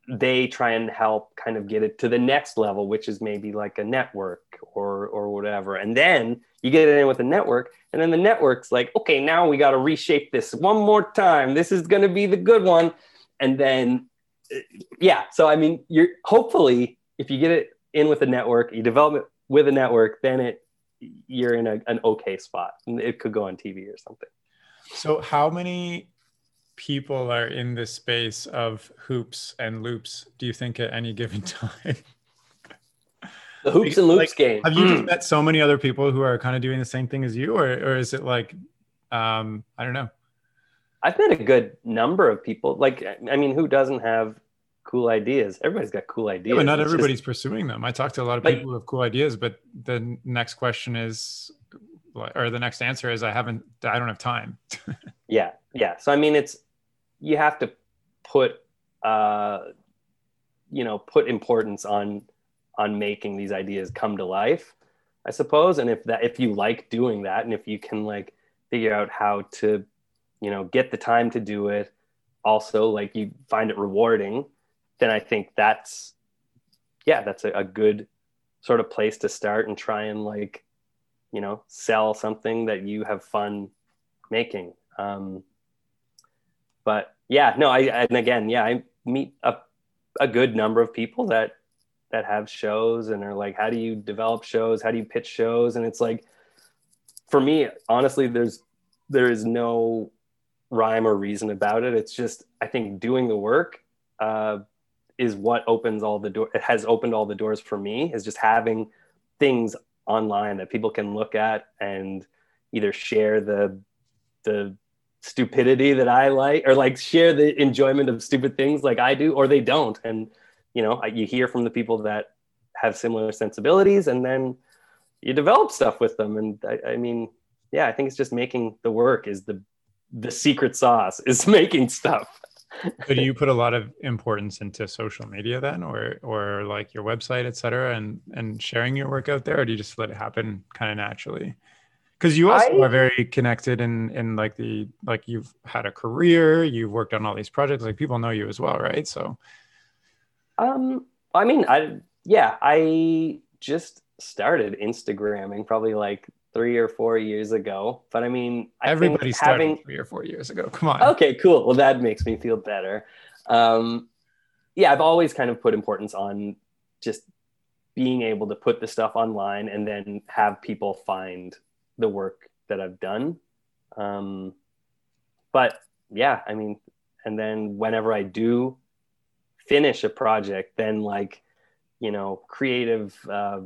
they try and help kind of get it to the next level which is maybe like a network or or whatever. And then you get it in with a network and then the network's like okay now we got to reshape this one more time. This is going to be the good one. And then uh, yeah so i mean you're hopefully if you get it in with a network you develop it with a network then it you're in a, an okay spot. And it could go on tv or something. So how many people are in this space of hoops and loops do you think at any given time? The hoops and loops like, game. have you mm. met so many other people who are kind of doing the same thing as you or, or is it like um i don't know. I've met a good number of people. Like i mean who doesn't have cool ideas. Everybody's got cool ideas yeah, but not it's everybody's just, pursuing them. I talk to a lot of people who have cool ideas but the next question is or the next answer is i haven't i don't have time. Yeah yeah. So i mean it's you have to put uh you know put importance on on making these ideas come to life i suppose. And if that if you like doing that and if you can like figure out how to you know get the time to do it also like you find it rewarding then i think that's yeah that's a, a good sort of place to start and try and like you know sell something that you have fun making. Um, but yeah no i and again yeah i meet a, a good number of people that that have shows and are like how do you develop shows? How do you pitch shows? And it's like for me honestly there's there is no rhyme or reason about it. It's just i think doing the work uh, is what opens all the door it has opened all the doors for me is just having things online that people can look at and either share the the stupidity that I like or like share the enjoyment of stupid things like I do or they don't. And you know you hear from the people that have similar sensibilities and then you develop stuff with them. And I, I mean yeah I think it's just making the work is the the secret sauce is making stuff so do you put a lot of importance into social media then or or like your website et cetera and and sharing your work out there or do you just let it happen kind of naturally? Because you also I, are very connected in in like the like you've had a career you've worked on all these projects like people know you as well right? So um i mean i yeah i just started instagramming probably like three or four years ago. But I mean, I everybody started having... three or four years ago. Come on. Okay, cool. Well, that makes me feel better. Um, yeah, I've always kind of put importance on just being able to put the stuff online and then have people find the work that I've done. Um, but yeah, I mean, and then whenever I do finish a project, then like, you know, creative uh,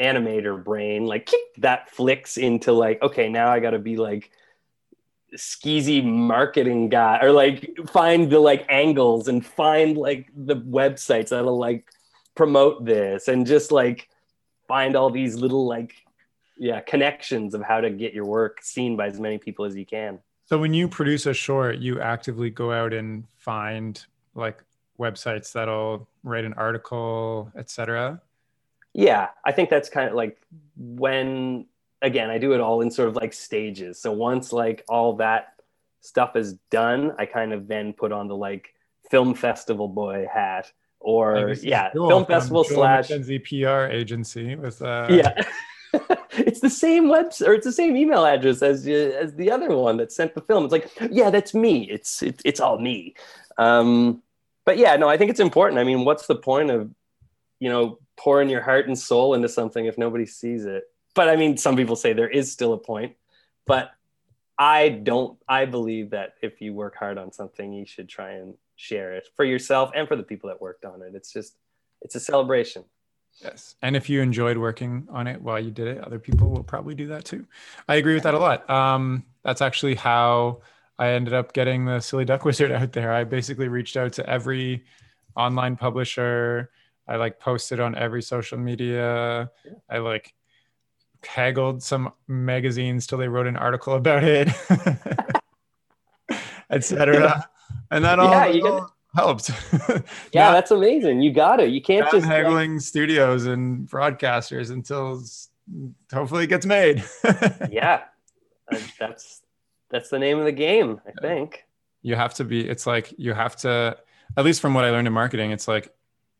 animator brain like that flicks into like okay now i gotta be like skeezy marketing guy or like find the like angles and find like the websites that'll like promote this and just like find all these little like yeah connections of how to get your work seen by as many people as you can. So when you produce a short you actively go out and find like websites that'll write an article etc yeah i think that's kind of like when again i do it all in sort of like stages. So once like all that stuff is done i kind of then put on the like film festival boy hat or yeah film festival slash the pr agency with uh yeah. It's the same website or it's the same email address as as the other one that sent the film. It's like yeah that's me. It's it, it's all me. Um but yeah no i think it's important. I mean what's the point of you know pouring your heart and soul into something if nobody sees it. But I mean, some people say there is still a point, but I don't, I believe that if you work hard on something, you should try and share it for yourself and for the people that worked on it. It's just, it's a celebration. Yes. And if you enjoyed working on it while you did it, other people will probably do that too. I agree with that a lot. Um, that's actually how I ended up getting the Silly Duck Wizard out there. I basically reached out to every online publisher, I like posted on every social media. Yeah. I like haggled some magazines till they wrote an article about it, etc. and that all, Yeah, you all helped. Yeah, Now- that's amazing. You got it. You can't not just like, haggling studios and broadcasters until hopefully it gets made. yeah. Uh, That's that's the name of the game, I think. you have to be it's like you have to at least from what i learned in marketing it's like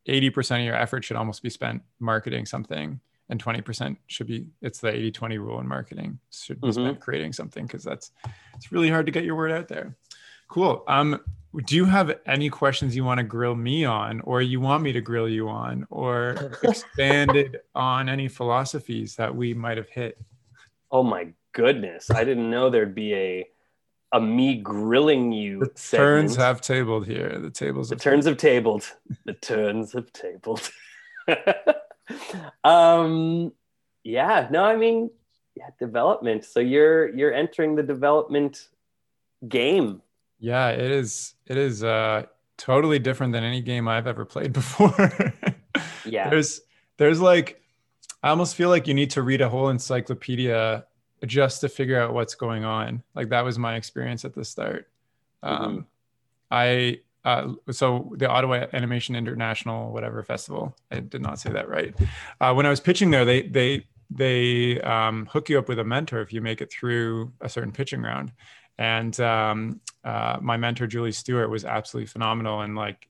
80% of your effort should almost be spent marketing something and 20% should be it's the 80-20 rule in marketing should be spent creating something because that's it's really hard to get your word out there. Cool. Um do you have any questions you want to grill me on or you want me to grill you on or expanded on any philosophies that we might have hit? Oh my goodness. I didn't know there'd be a a me grilling you the segment. turns have tabled here the tables the have turns have tabled. The turns have tabled. um yeah, no, I mean yeah, development. So you're you're entering the development game. Yeah, it is. It is uh, totally different than any game I've ever played before. Yeah. There's, there's like, I almost feel like you need to read a whole encyclopedia just to figure out what's going on. Like that was my experience at the start. Um, I uh, so the Ottawa Animation International whatever festival. I did not say that right. Uh, when I was pitching there, they they they um, hook you up with a mentor if you make it through a certain pitching round. And um, uh, my mentor Julie Stewart was absolutely phenomenal and like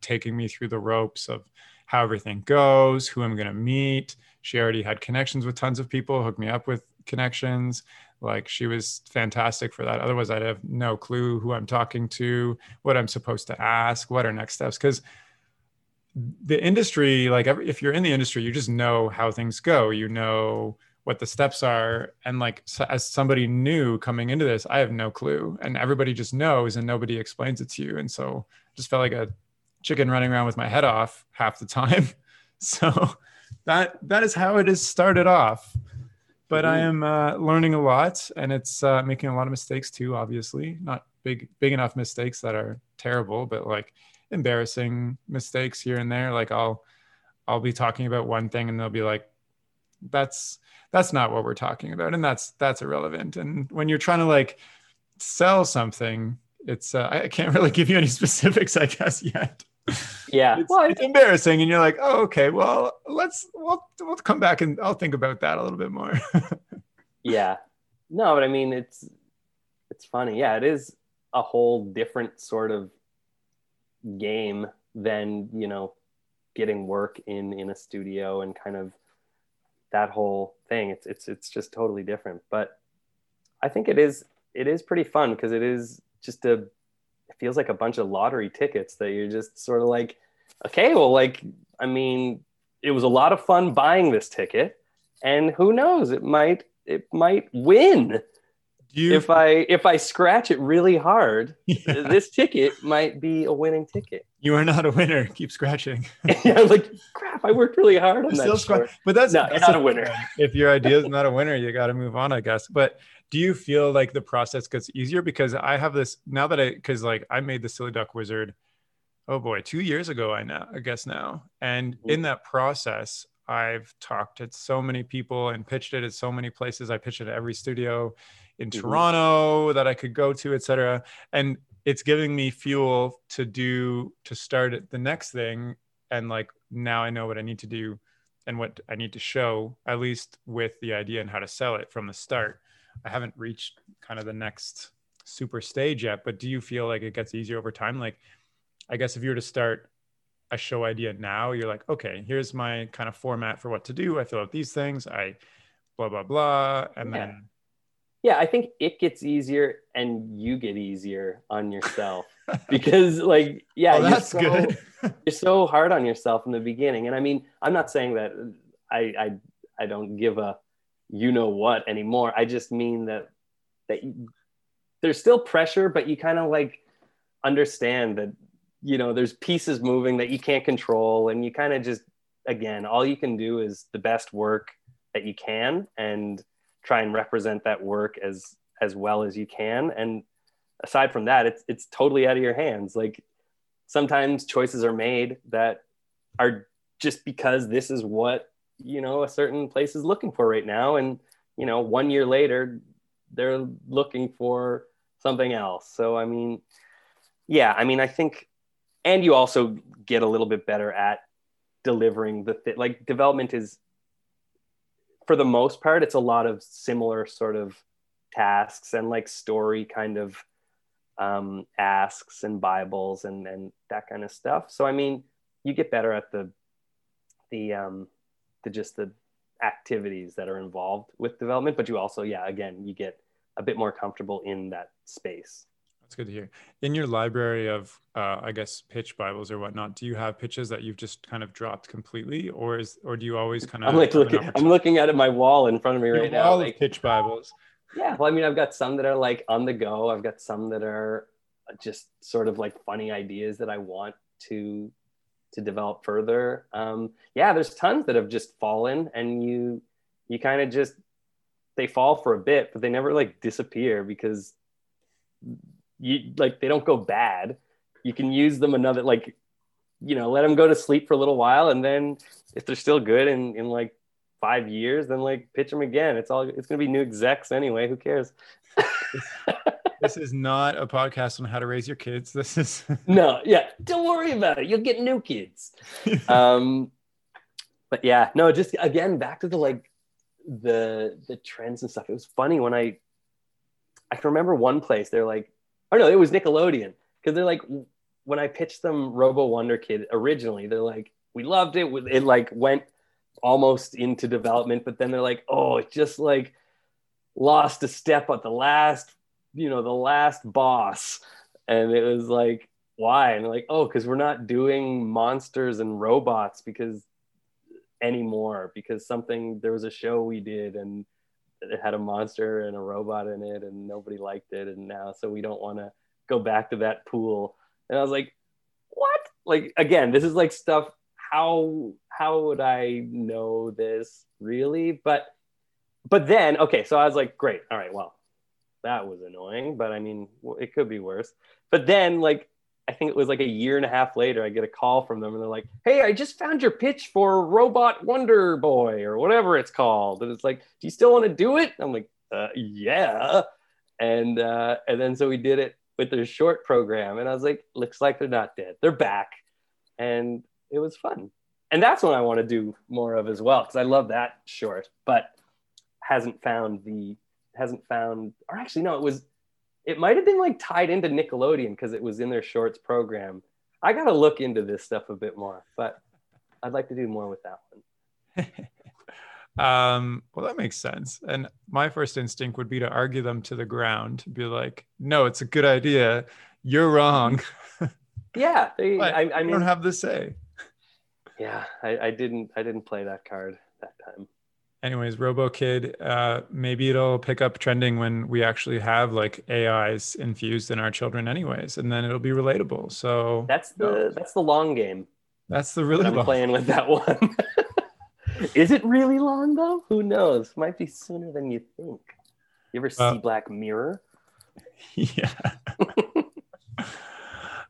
taking me through the ropes of how everything goes, who I'm going to meet. She already had connections with tons of people, hooked me up with connections. Like she was fantastic for that. Otherwise, I'd have no clue who I'm talking to, what I'm supposed to ask, what are next steps. Because the industry, like every, if you're in the industry, you just know how things go. You know what the steps are. And like as somebody new coming into this, I have no clue. And everybody just knows and nobody explains it to you. And so just felt like a chicken running around with my head off half the time. So that that is how it is started off. But I am uh, learning a lot, and it's uh, making a lot of mistakes too. Obviously, not big big enough mistakes that are terrible, but like embarrassing mistakes here and there. Like I'll I'll be talking about one thing, and they'll be like, "That's that's not what we're talking about," and that's that's irrelevant. And when you're trying to like sell something, it's uh, I can't really give you any specifics, I guess yet Yeah. it's, Well, I- it's embarrassing and you're like oh okay well let's we'll, we'll come back and i'll think about that a little bit more. Yeah. No but i mean it's it's funny. Yeah it is a whole different sort of game than you know getting work in in a studio and kind of that whole thing. It's it's it's just totally different. But i think it is it is pretty fun because it is just a it feels like a bunch of lottery tickets that you're just sort of like okay well like i mean it was a lot of fun buying this ticket and who knows it might it might win you if i if i scratch it really hard Yeah. this ticket might be a winning ticket. You are not a winner. Keep scratching. Yeah like crap i worked really hard on that still scratch- but that's, No, that's not the a winner. if your idea is not a winner you got to move on i guess. But do you feel like the process gets easier? Because i have this now that i because like i made the silly duck wizard oh boy two years ago i now i guess now. And Mhm. in that process i've talked to so many people and pitched it at so many places. I pitched it at every studio in Mhm. toronto that i could go to etc and it's giving me fuel to do to start the next thing. And like now i know what i need to do and what i need to show at least with the idea and how to sell it from the start. I haven't reached kind of the next super stage yet but do you feel like it gets easier over time? Like i guess if you were to start a show idea now you're like okay here's my kind of format for what to do. I fill out these things. I blah blah blah. And Yeah. then yeah i think it gets easier and you get easier on yourself because like yeah oh, you're so- good. you're so hard on yourself in the beginning. And i mean i'm not saying that i i, I don't give a you know what anymore. I just mean that that you, there's still pressure but you kind of like understand that you know there's pieces moving that you can't control and you kind of just again all you can do is the best work that you can and try and represent that work as as well as you can. And aside from that it's it's totally out of your hands. Like sometimes choices are made that are just because this is what you know a certain place is looking for right now. And you know one year later they're looking for something else. So i mean yeah, I mean, I think, and you also get a little bit better at delivering the th- like development is for the most part it's a lot of similar sort of tasks and like story kind of um, asks and bibles and and that kind of stuff. So i mean you get better at the the um the just the activities that are involved with development but you also yeah again you get a bit more comfortable in that space that's good to hear. In your library of, uh, I guess, pitch Bibles or whatnot, do you have pitches that you've just kind of dropped completely, or is, or do you always kind of? I'm like looking. I'm looking at my wall in front of me right now. All like, pitch Bibles. Yeah, well, I mean, I've got some that are like on the go. I've got some that are just sort of like funny ideas that I want to to develop further. Um, yeah, there's tons that have just fallen, and you you kind of just they fall for a bit, but they never like disappear because you like they don't go bad. You can use them another like you know let them go to sleep for a little while and then if they're still good in in like five years then like pitch them again. It's all it's gonna be new execs anyway. Who cares? This is not a podcast on how to raise your kids. This is no yeah. Don't worry about it. You'll get new kids. Um but yeah no just again back to the like the the trends and stuff. It was funny when i i can remember one place they're like or no, it was Nickelodeon because they're like when I pitched them Robo Wonder Kid originally, they're like, we loved it. It like went almost into development, but then they're like, oh, it just like lost a step at the last, you know, the last boss. And it was like, why? And like, oh, because we're not doing monsters and robots because anymore, because something there was a show we did and it had a monster and a robot in it and nobody liked it. And now so we don't want to go back to that pool. And i was like what? Like again this is like stuff how how would i know this really? But but then okay so i was like great. All right well that was annoying but i mean it could be worse. But then like I think it was like a year and a half later, I get a call from them and they're like, Hey, I just found your pitch for Robot Wonder Boy or whatever it's called. And it's like, Do you still want to do it? I'm like, uh, Yeah. And, uh, and then so we did it with their short program. And I was like, Looks like they're not dead. They're back. And it was fun. And that's what I want to do more of as well, because I love that short, but hasn't found the, hasn't found, or actually, no, it was it might have been like tied into Nickelodeon because it was in their shorts program. I got to look into this stuff a bit more, but I'd like to do more with that one. um, well, that makes sense. And my first instinct would be to argue them to the ground, be like, no, it's a good idea. You're wrong. yeah. They, I, I mean, don't have the say. Yeah, I, I didn't, I didn't play that card that time anyways robo kid uh, maybe it'll pick up trending when we actually have like ais infused in our children anyways and then it'll be relatable. So that's the that's the long game. That's the really i'm long. playing with that one. Is it really long though? Who knows? Might be sooner than you think. You ever see uh, black mirror? Yeah.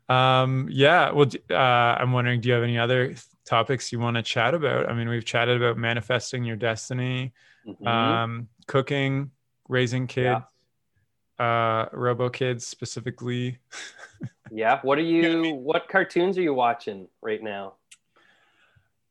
Um yeah well uh, i'm wondering do you have any other topics you want to chat about. I mean, we've chatted about manifesting your destiny, mm-hmm. um, cooking, raising kids, yeah. uh, Robo Kids specifically. yeah. What are you? What cartoons are you watching right now?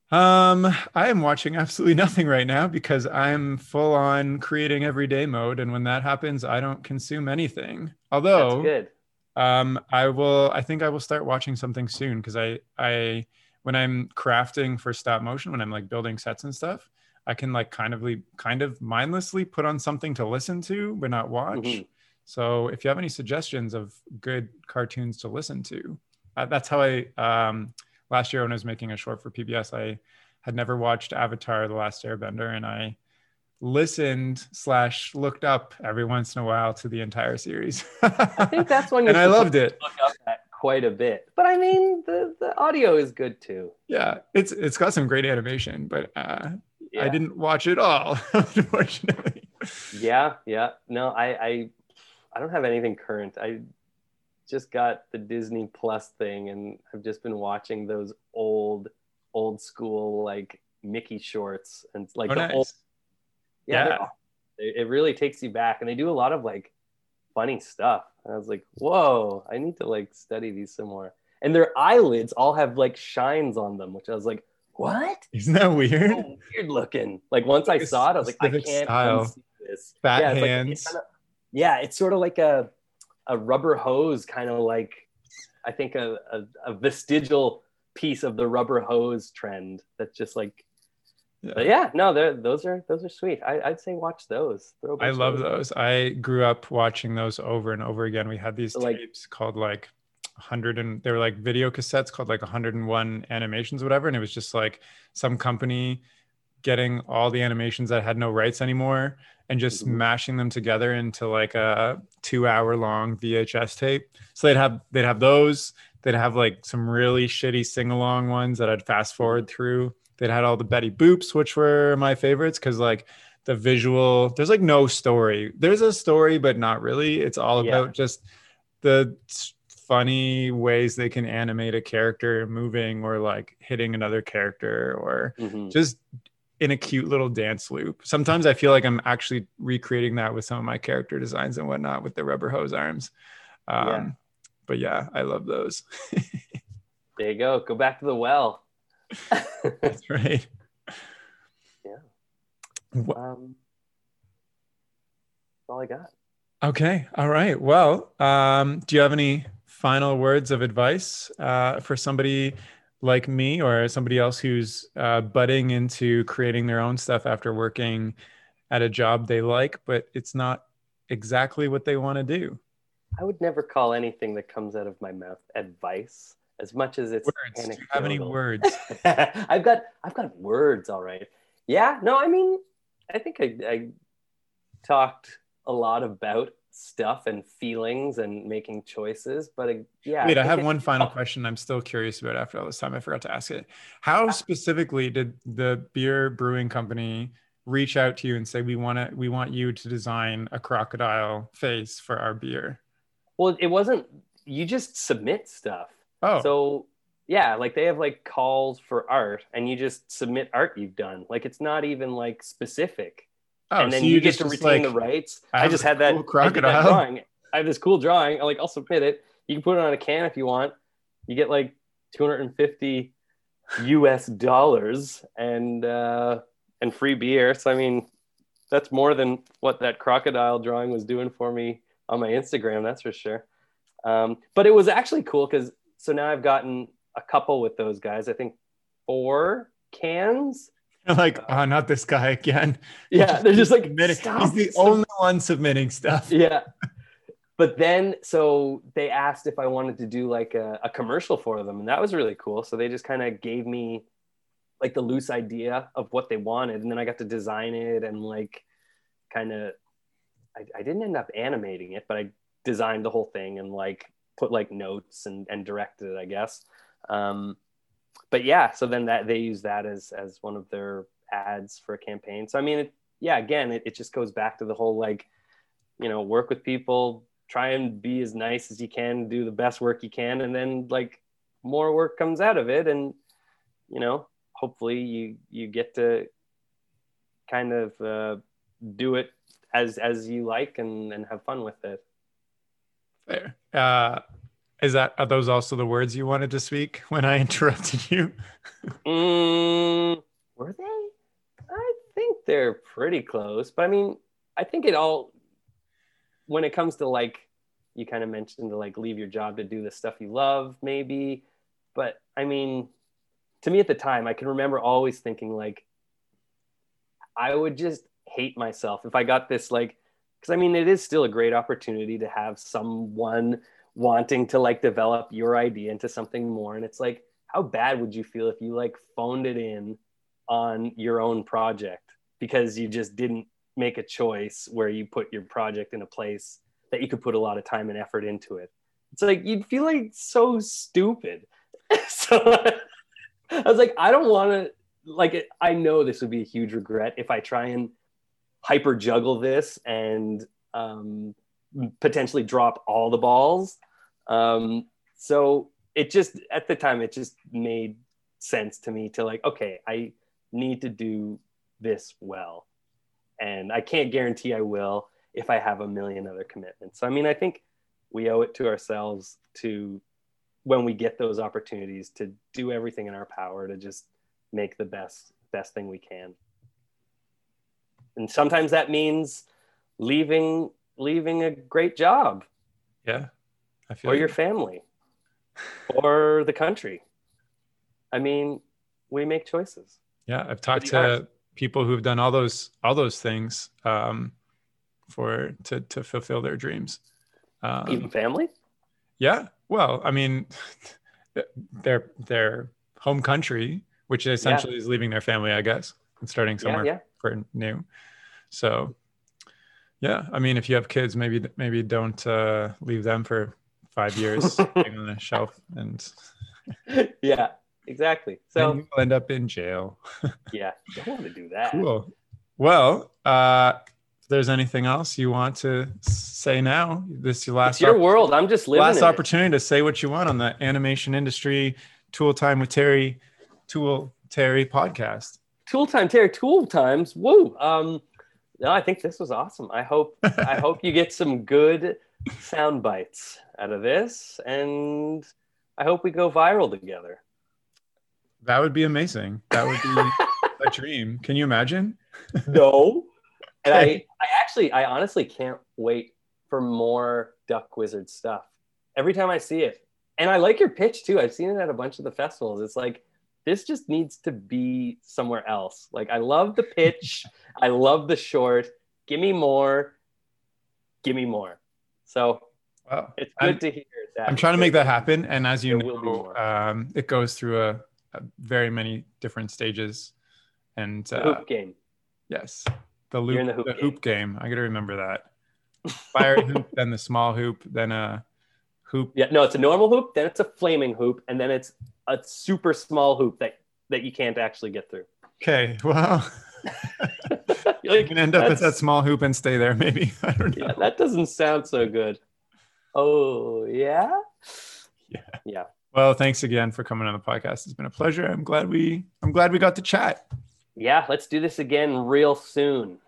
Um, I am watching absolutely nothing right now because I'm full on creating everyday mode, and when that happens, I don't consume anything. Although, That's good. Um, I will. I think I will start watching something soon because I I when I'm crafting for stop motion, when I'm like building sets and stuff, I can like kind of kind of mindlessly put on something to listen to but not watch. Mm-hmm. So if you have any suggestions of good cartoons to listen to, uh, that's how I um, last year when I was making a short for PBS, I had never watched Avatar: The Last Airbender, and I listened slash looked up every once in a while to the entire series. I think that's when you and I loved it. Look up quite a bit. But I mean, the the audio is good too. Yeah, it's it's got some great animation, but uh, yeah. I didn't watch it all, unfortunately. Yeah, yeah. No, I I I don't have anything current. I just got the Disney Plus thing, and I've just been watching those old old school like Mickey shorts and like oh, the nice. old. Yeah, yeah. It, it really takes you back, and they do a lot of like funny stuff. I was like, whoa, I need to like study these some more. And their eyelids all have like shines on them, which I was like, what? Isn't that weird? So weird looking. Like once I saw it, I was like, I can't unsee this. Fat yeah, it's like- hands. it's kinda- yeah, it's sort of like a a rubber hose, kind of like I think a, a, a vestigial piece of the rubber hose trend. That's just like, Yeah. yeah, no, they're those are those are sweet. I, I'd say watch those. I love those. I grew up watching those over and over again. We had these like- tapes called like 100 and they were like video cassettes called like 101 animations, whatever. And it was just like some company getting all the animations that had no rights anymore and just Mhm. mashing them together into like a two hour long VHS tape. So they'd have they'd have those. They'd have like some really shitty sing along ones that I'd fast forward through. They'd had all the Betty Boops, which were my favorites because like the visual, there's like no story. There's a story, but not really. It's all Yeah. about just the funny ways they can animate a character moving or like hitting another character or Mhm. just in a cute little dance loop. Sometimes I feel like I'm actually recreating that with some of my character designs and whatnot with the rubber hose arms. Um, Yeah. But yeah, I love those. There you go. Go back to the well. That's right. Yeah. Um, that's all I got. Okay. All right. Well, um, do you have any final words of advice uh, for somebody like me or somebody else who's uh, budding into creating their own stuff after working at a job they like, but it's not exactly what they want to do? I would never call anything that comes out of my mouth advice as much as it's Words. Do you have any words? I've got I've got words all right. Yeah, no, I mean, I think I, I talked a lot about stuff and feelings and making choices, but I, yeah. Wait, I have one final question I'm still curious about after all this time. I forgot to ask it. How specifically did the beer brewing company reach out to you and say we want to we want you to design a crocodile face for our beer? Well, it wasn't. You just submit stuff. Oh, So yeah, like they have like calls for art, and you just submit art you've done. Like it's not even like specific. oh, and then so you, you get to retain like, the rights. I I, just had that, cool I that crocodile. drawing. I have this cool drawing. I'm like, I'll submit it. You can put it on a can if you want. You get like 250 US dollars and uh, and free beer. So I mean, that's more than what that crocodile drawing was doing for me on my Instagram. That's for sure. Um, but it was actually cool because so now I've gotten a couple with those guys. I think four cans. They're like, uh, oh, not this guy again. Yeah, they're just like Submitting- "Stop, He's the stop." only one submitting stuff. yeah but then so they asked if i wanted to do like a, a commercial for them and that was really cool so they just kind of gave me like the loose idea of what they wanted and then i got to design it and like kind of I, I didn't end up animating it but i designed the whole thing and like put like notes and, and directed it i guess. Um, but yeah so then that they use that as as one of their ads for a campaign. So i mean it, yeah again it, it just goes back to the whole like you know work with people try and be as nice as you can do the best work you can and then like more work comes out of it. And you know hopefully you you get to kind of uh, do it as as you like and and have fun with it There. Uh, is that are those also the words you wanted to speak when I interrupted you? Mm, were they? I think they're pretty close, but I mean, I think it all when it comes to like you kind of mentioned to like leave your job to do the stuff you love, maybe. But I mean, to me at the time, I can remember always thinking like I would just hate myself if I got this like because I mean it is still a great opportunity to have someone wanting to like develop your idea into something more and it's like how bad would you feel if you like phoned it in on your own project because you just didn't make a choice where you put your project in a place that you could put a lot of time and effort into it? It's like you'd feel like so stupid. So i was like i don't want to like i know this would be a huge regret if i try and hyper juggle this and um, potentially drop all the balls. Um, so it just at the time it just made sense to me to like okay i need to do this well. And i can't guarantee i will if i have a million other commitments. So i mean i think we owe it to ourselves to when we get those opportunities to do everything in our power to just make the best best thing we can and sometimes that means leaving leaving a great job. Yeah I feel or your family. Or the country. I mean we make choices. Yeah i've talked to people who've done all those all those things um, for to to fulfill their dreams. Um, even family? Yeah well i mean their their home country which essentially yeah. is leaving their family i guess and starting somewhere. yeah, yeah. For new. So yeah i mean if you have kids maybe maybe don't uh, leave them for five years on the shelf and yeah exactly. So you'll end up in jail. Yeah don't want to do that. Cool. Well uh if there's anything else you want to say now this is your last it's your world. I'm just living last opportunity it. to say what you want on the animation industry tool time with terry tool terry podcast tool time terry tool times woo um no i think this was awesome i hope i hope you get some good sound bites out of this and i hope we go viral together that would be amazing. That would be a dream. Can you imagine? no. And I, I actually, I honestly can't wait for more Duck Wizard stuff. Every time I see it, and I like your pitch too. I've seen it at a bunch of the festivals. It's like this just needs to be somewhere else. Like I love the pitch. I love the short. Give me more. Give me more. So wow. it's good I'm, to hear that. I'm trying to make that happen. And as you know, um, it goes through a uh, very many different stages. And uh, hoop game. Yes, the loop, the, hoop, the game. hoop, game. I got to remember that. Fire hoop, then the small hoop, then a hoop. Yeah, no, it's a normal hoop, then it's a flaming hoop, and then it's a super small hoop that that you can't actually get through. Okay, well. like, you can end up at that small hoop and stay there, maybe. I don't know. Yeah, that doesn't sound so good. Oh yeah. Yeah. Yeah. Well, thanks again for coming on the podcast. It's been a pleasure. I'm glad we I'm glad we got to chat. Yeah, let's do this again real soon.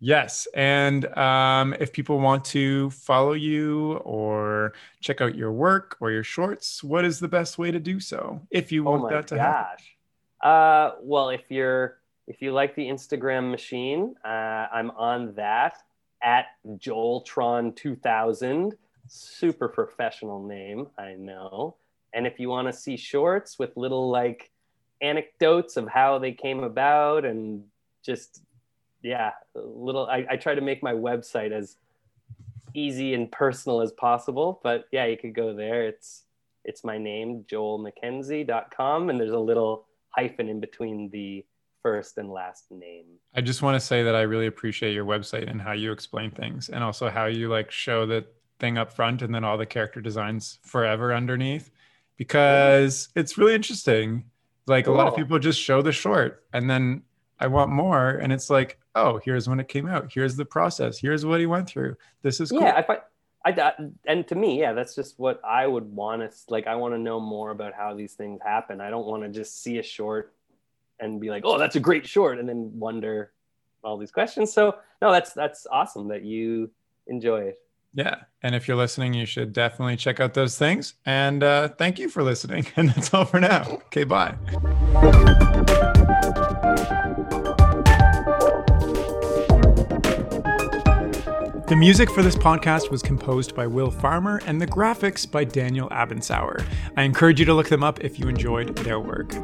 Yes, and um, if people want to follow you or check out your work or your shorts, what is the best way to do so? If you want oh that to gosh. happen. Uh, well, if you're if you like the Instagram machine, uh, I'm on that at Joeltron 2000. Super professional name, I know. And if you want to see shorts with little like anecdotes of how they came about and just yeah, little I, I try to make my website as easy and personal as possible. But yeah, you could go there. It's it's my name, joelmackenzie.com, and there's a little hyphen in between the first and last name. I just want to say that I really appreciate your website and how you explain things and also how you like show the thing up front and then all the character designs forever underneath because it's really interesting. Like cool. a lot of people just show the short and then I want more. And it's like, oh, here's when it came out. Here's the process. Here's what he went through. This is cool. Yeah, I find, I, and to me, yeah, that's just what I would want to like. I want to know more about how these things happen. I don't want to just see a short and be like, oh, that's a great short, and then wonder all these questions. So no, that's that's awesome that you enjoy it. Yeah. And if you're listening, you should definitely check out those things. And uh, thank you for listening. And that's all for now. Okay, bye. The music for this podcast was composed by Will Farmer and the graphics by Daniel Abensauer. I encourage you to look them up if you enjoyed their work.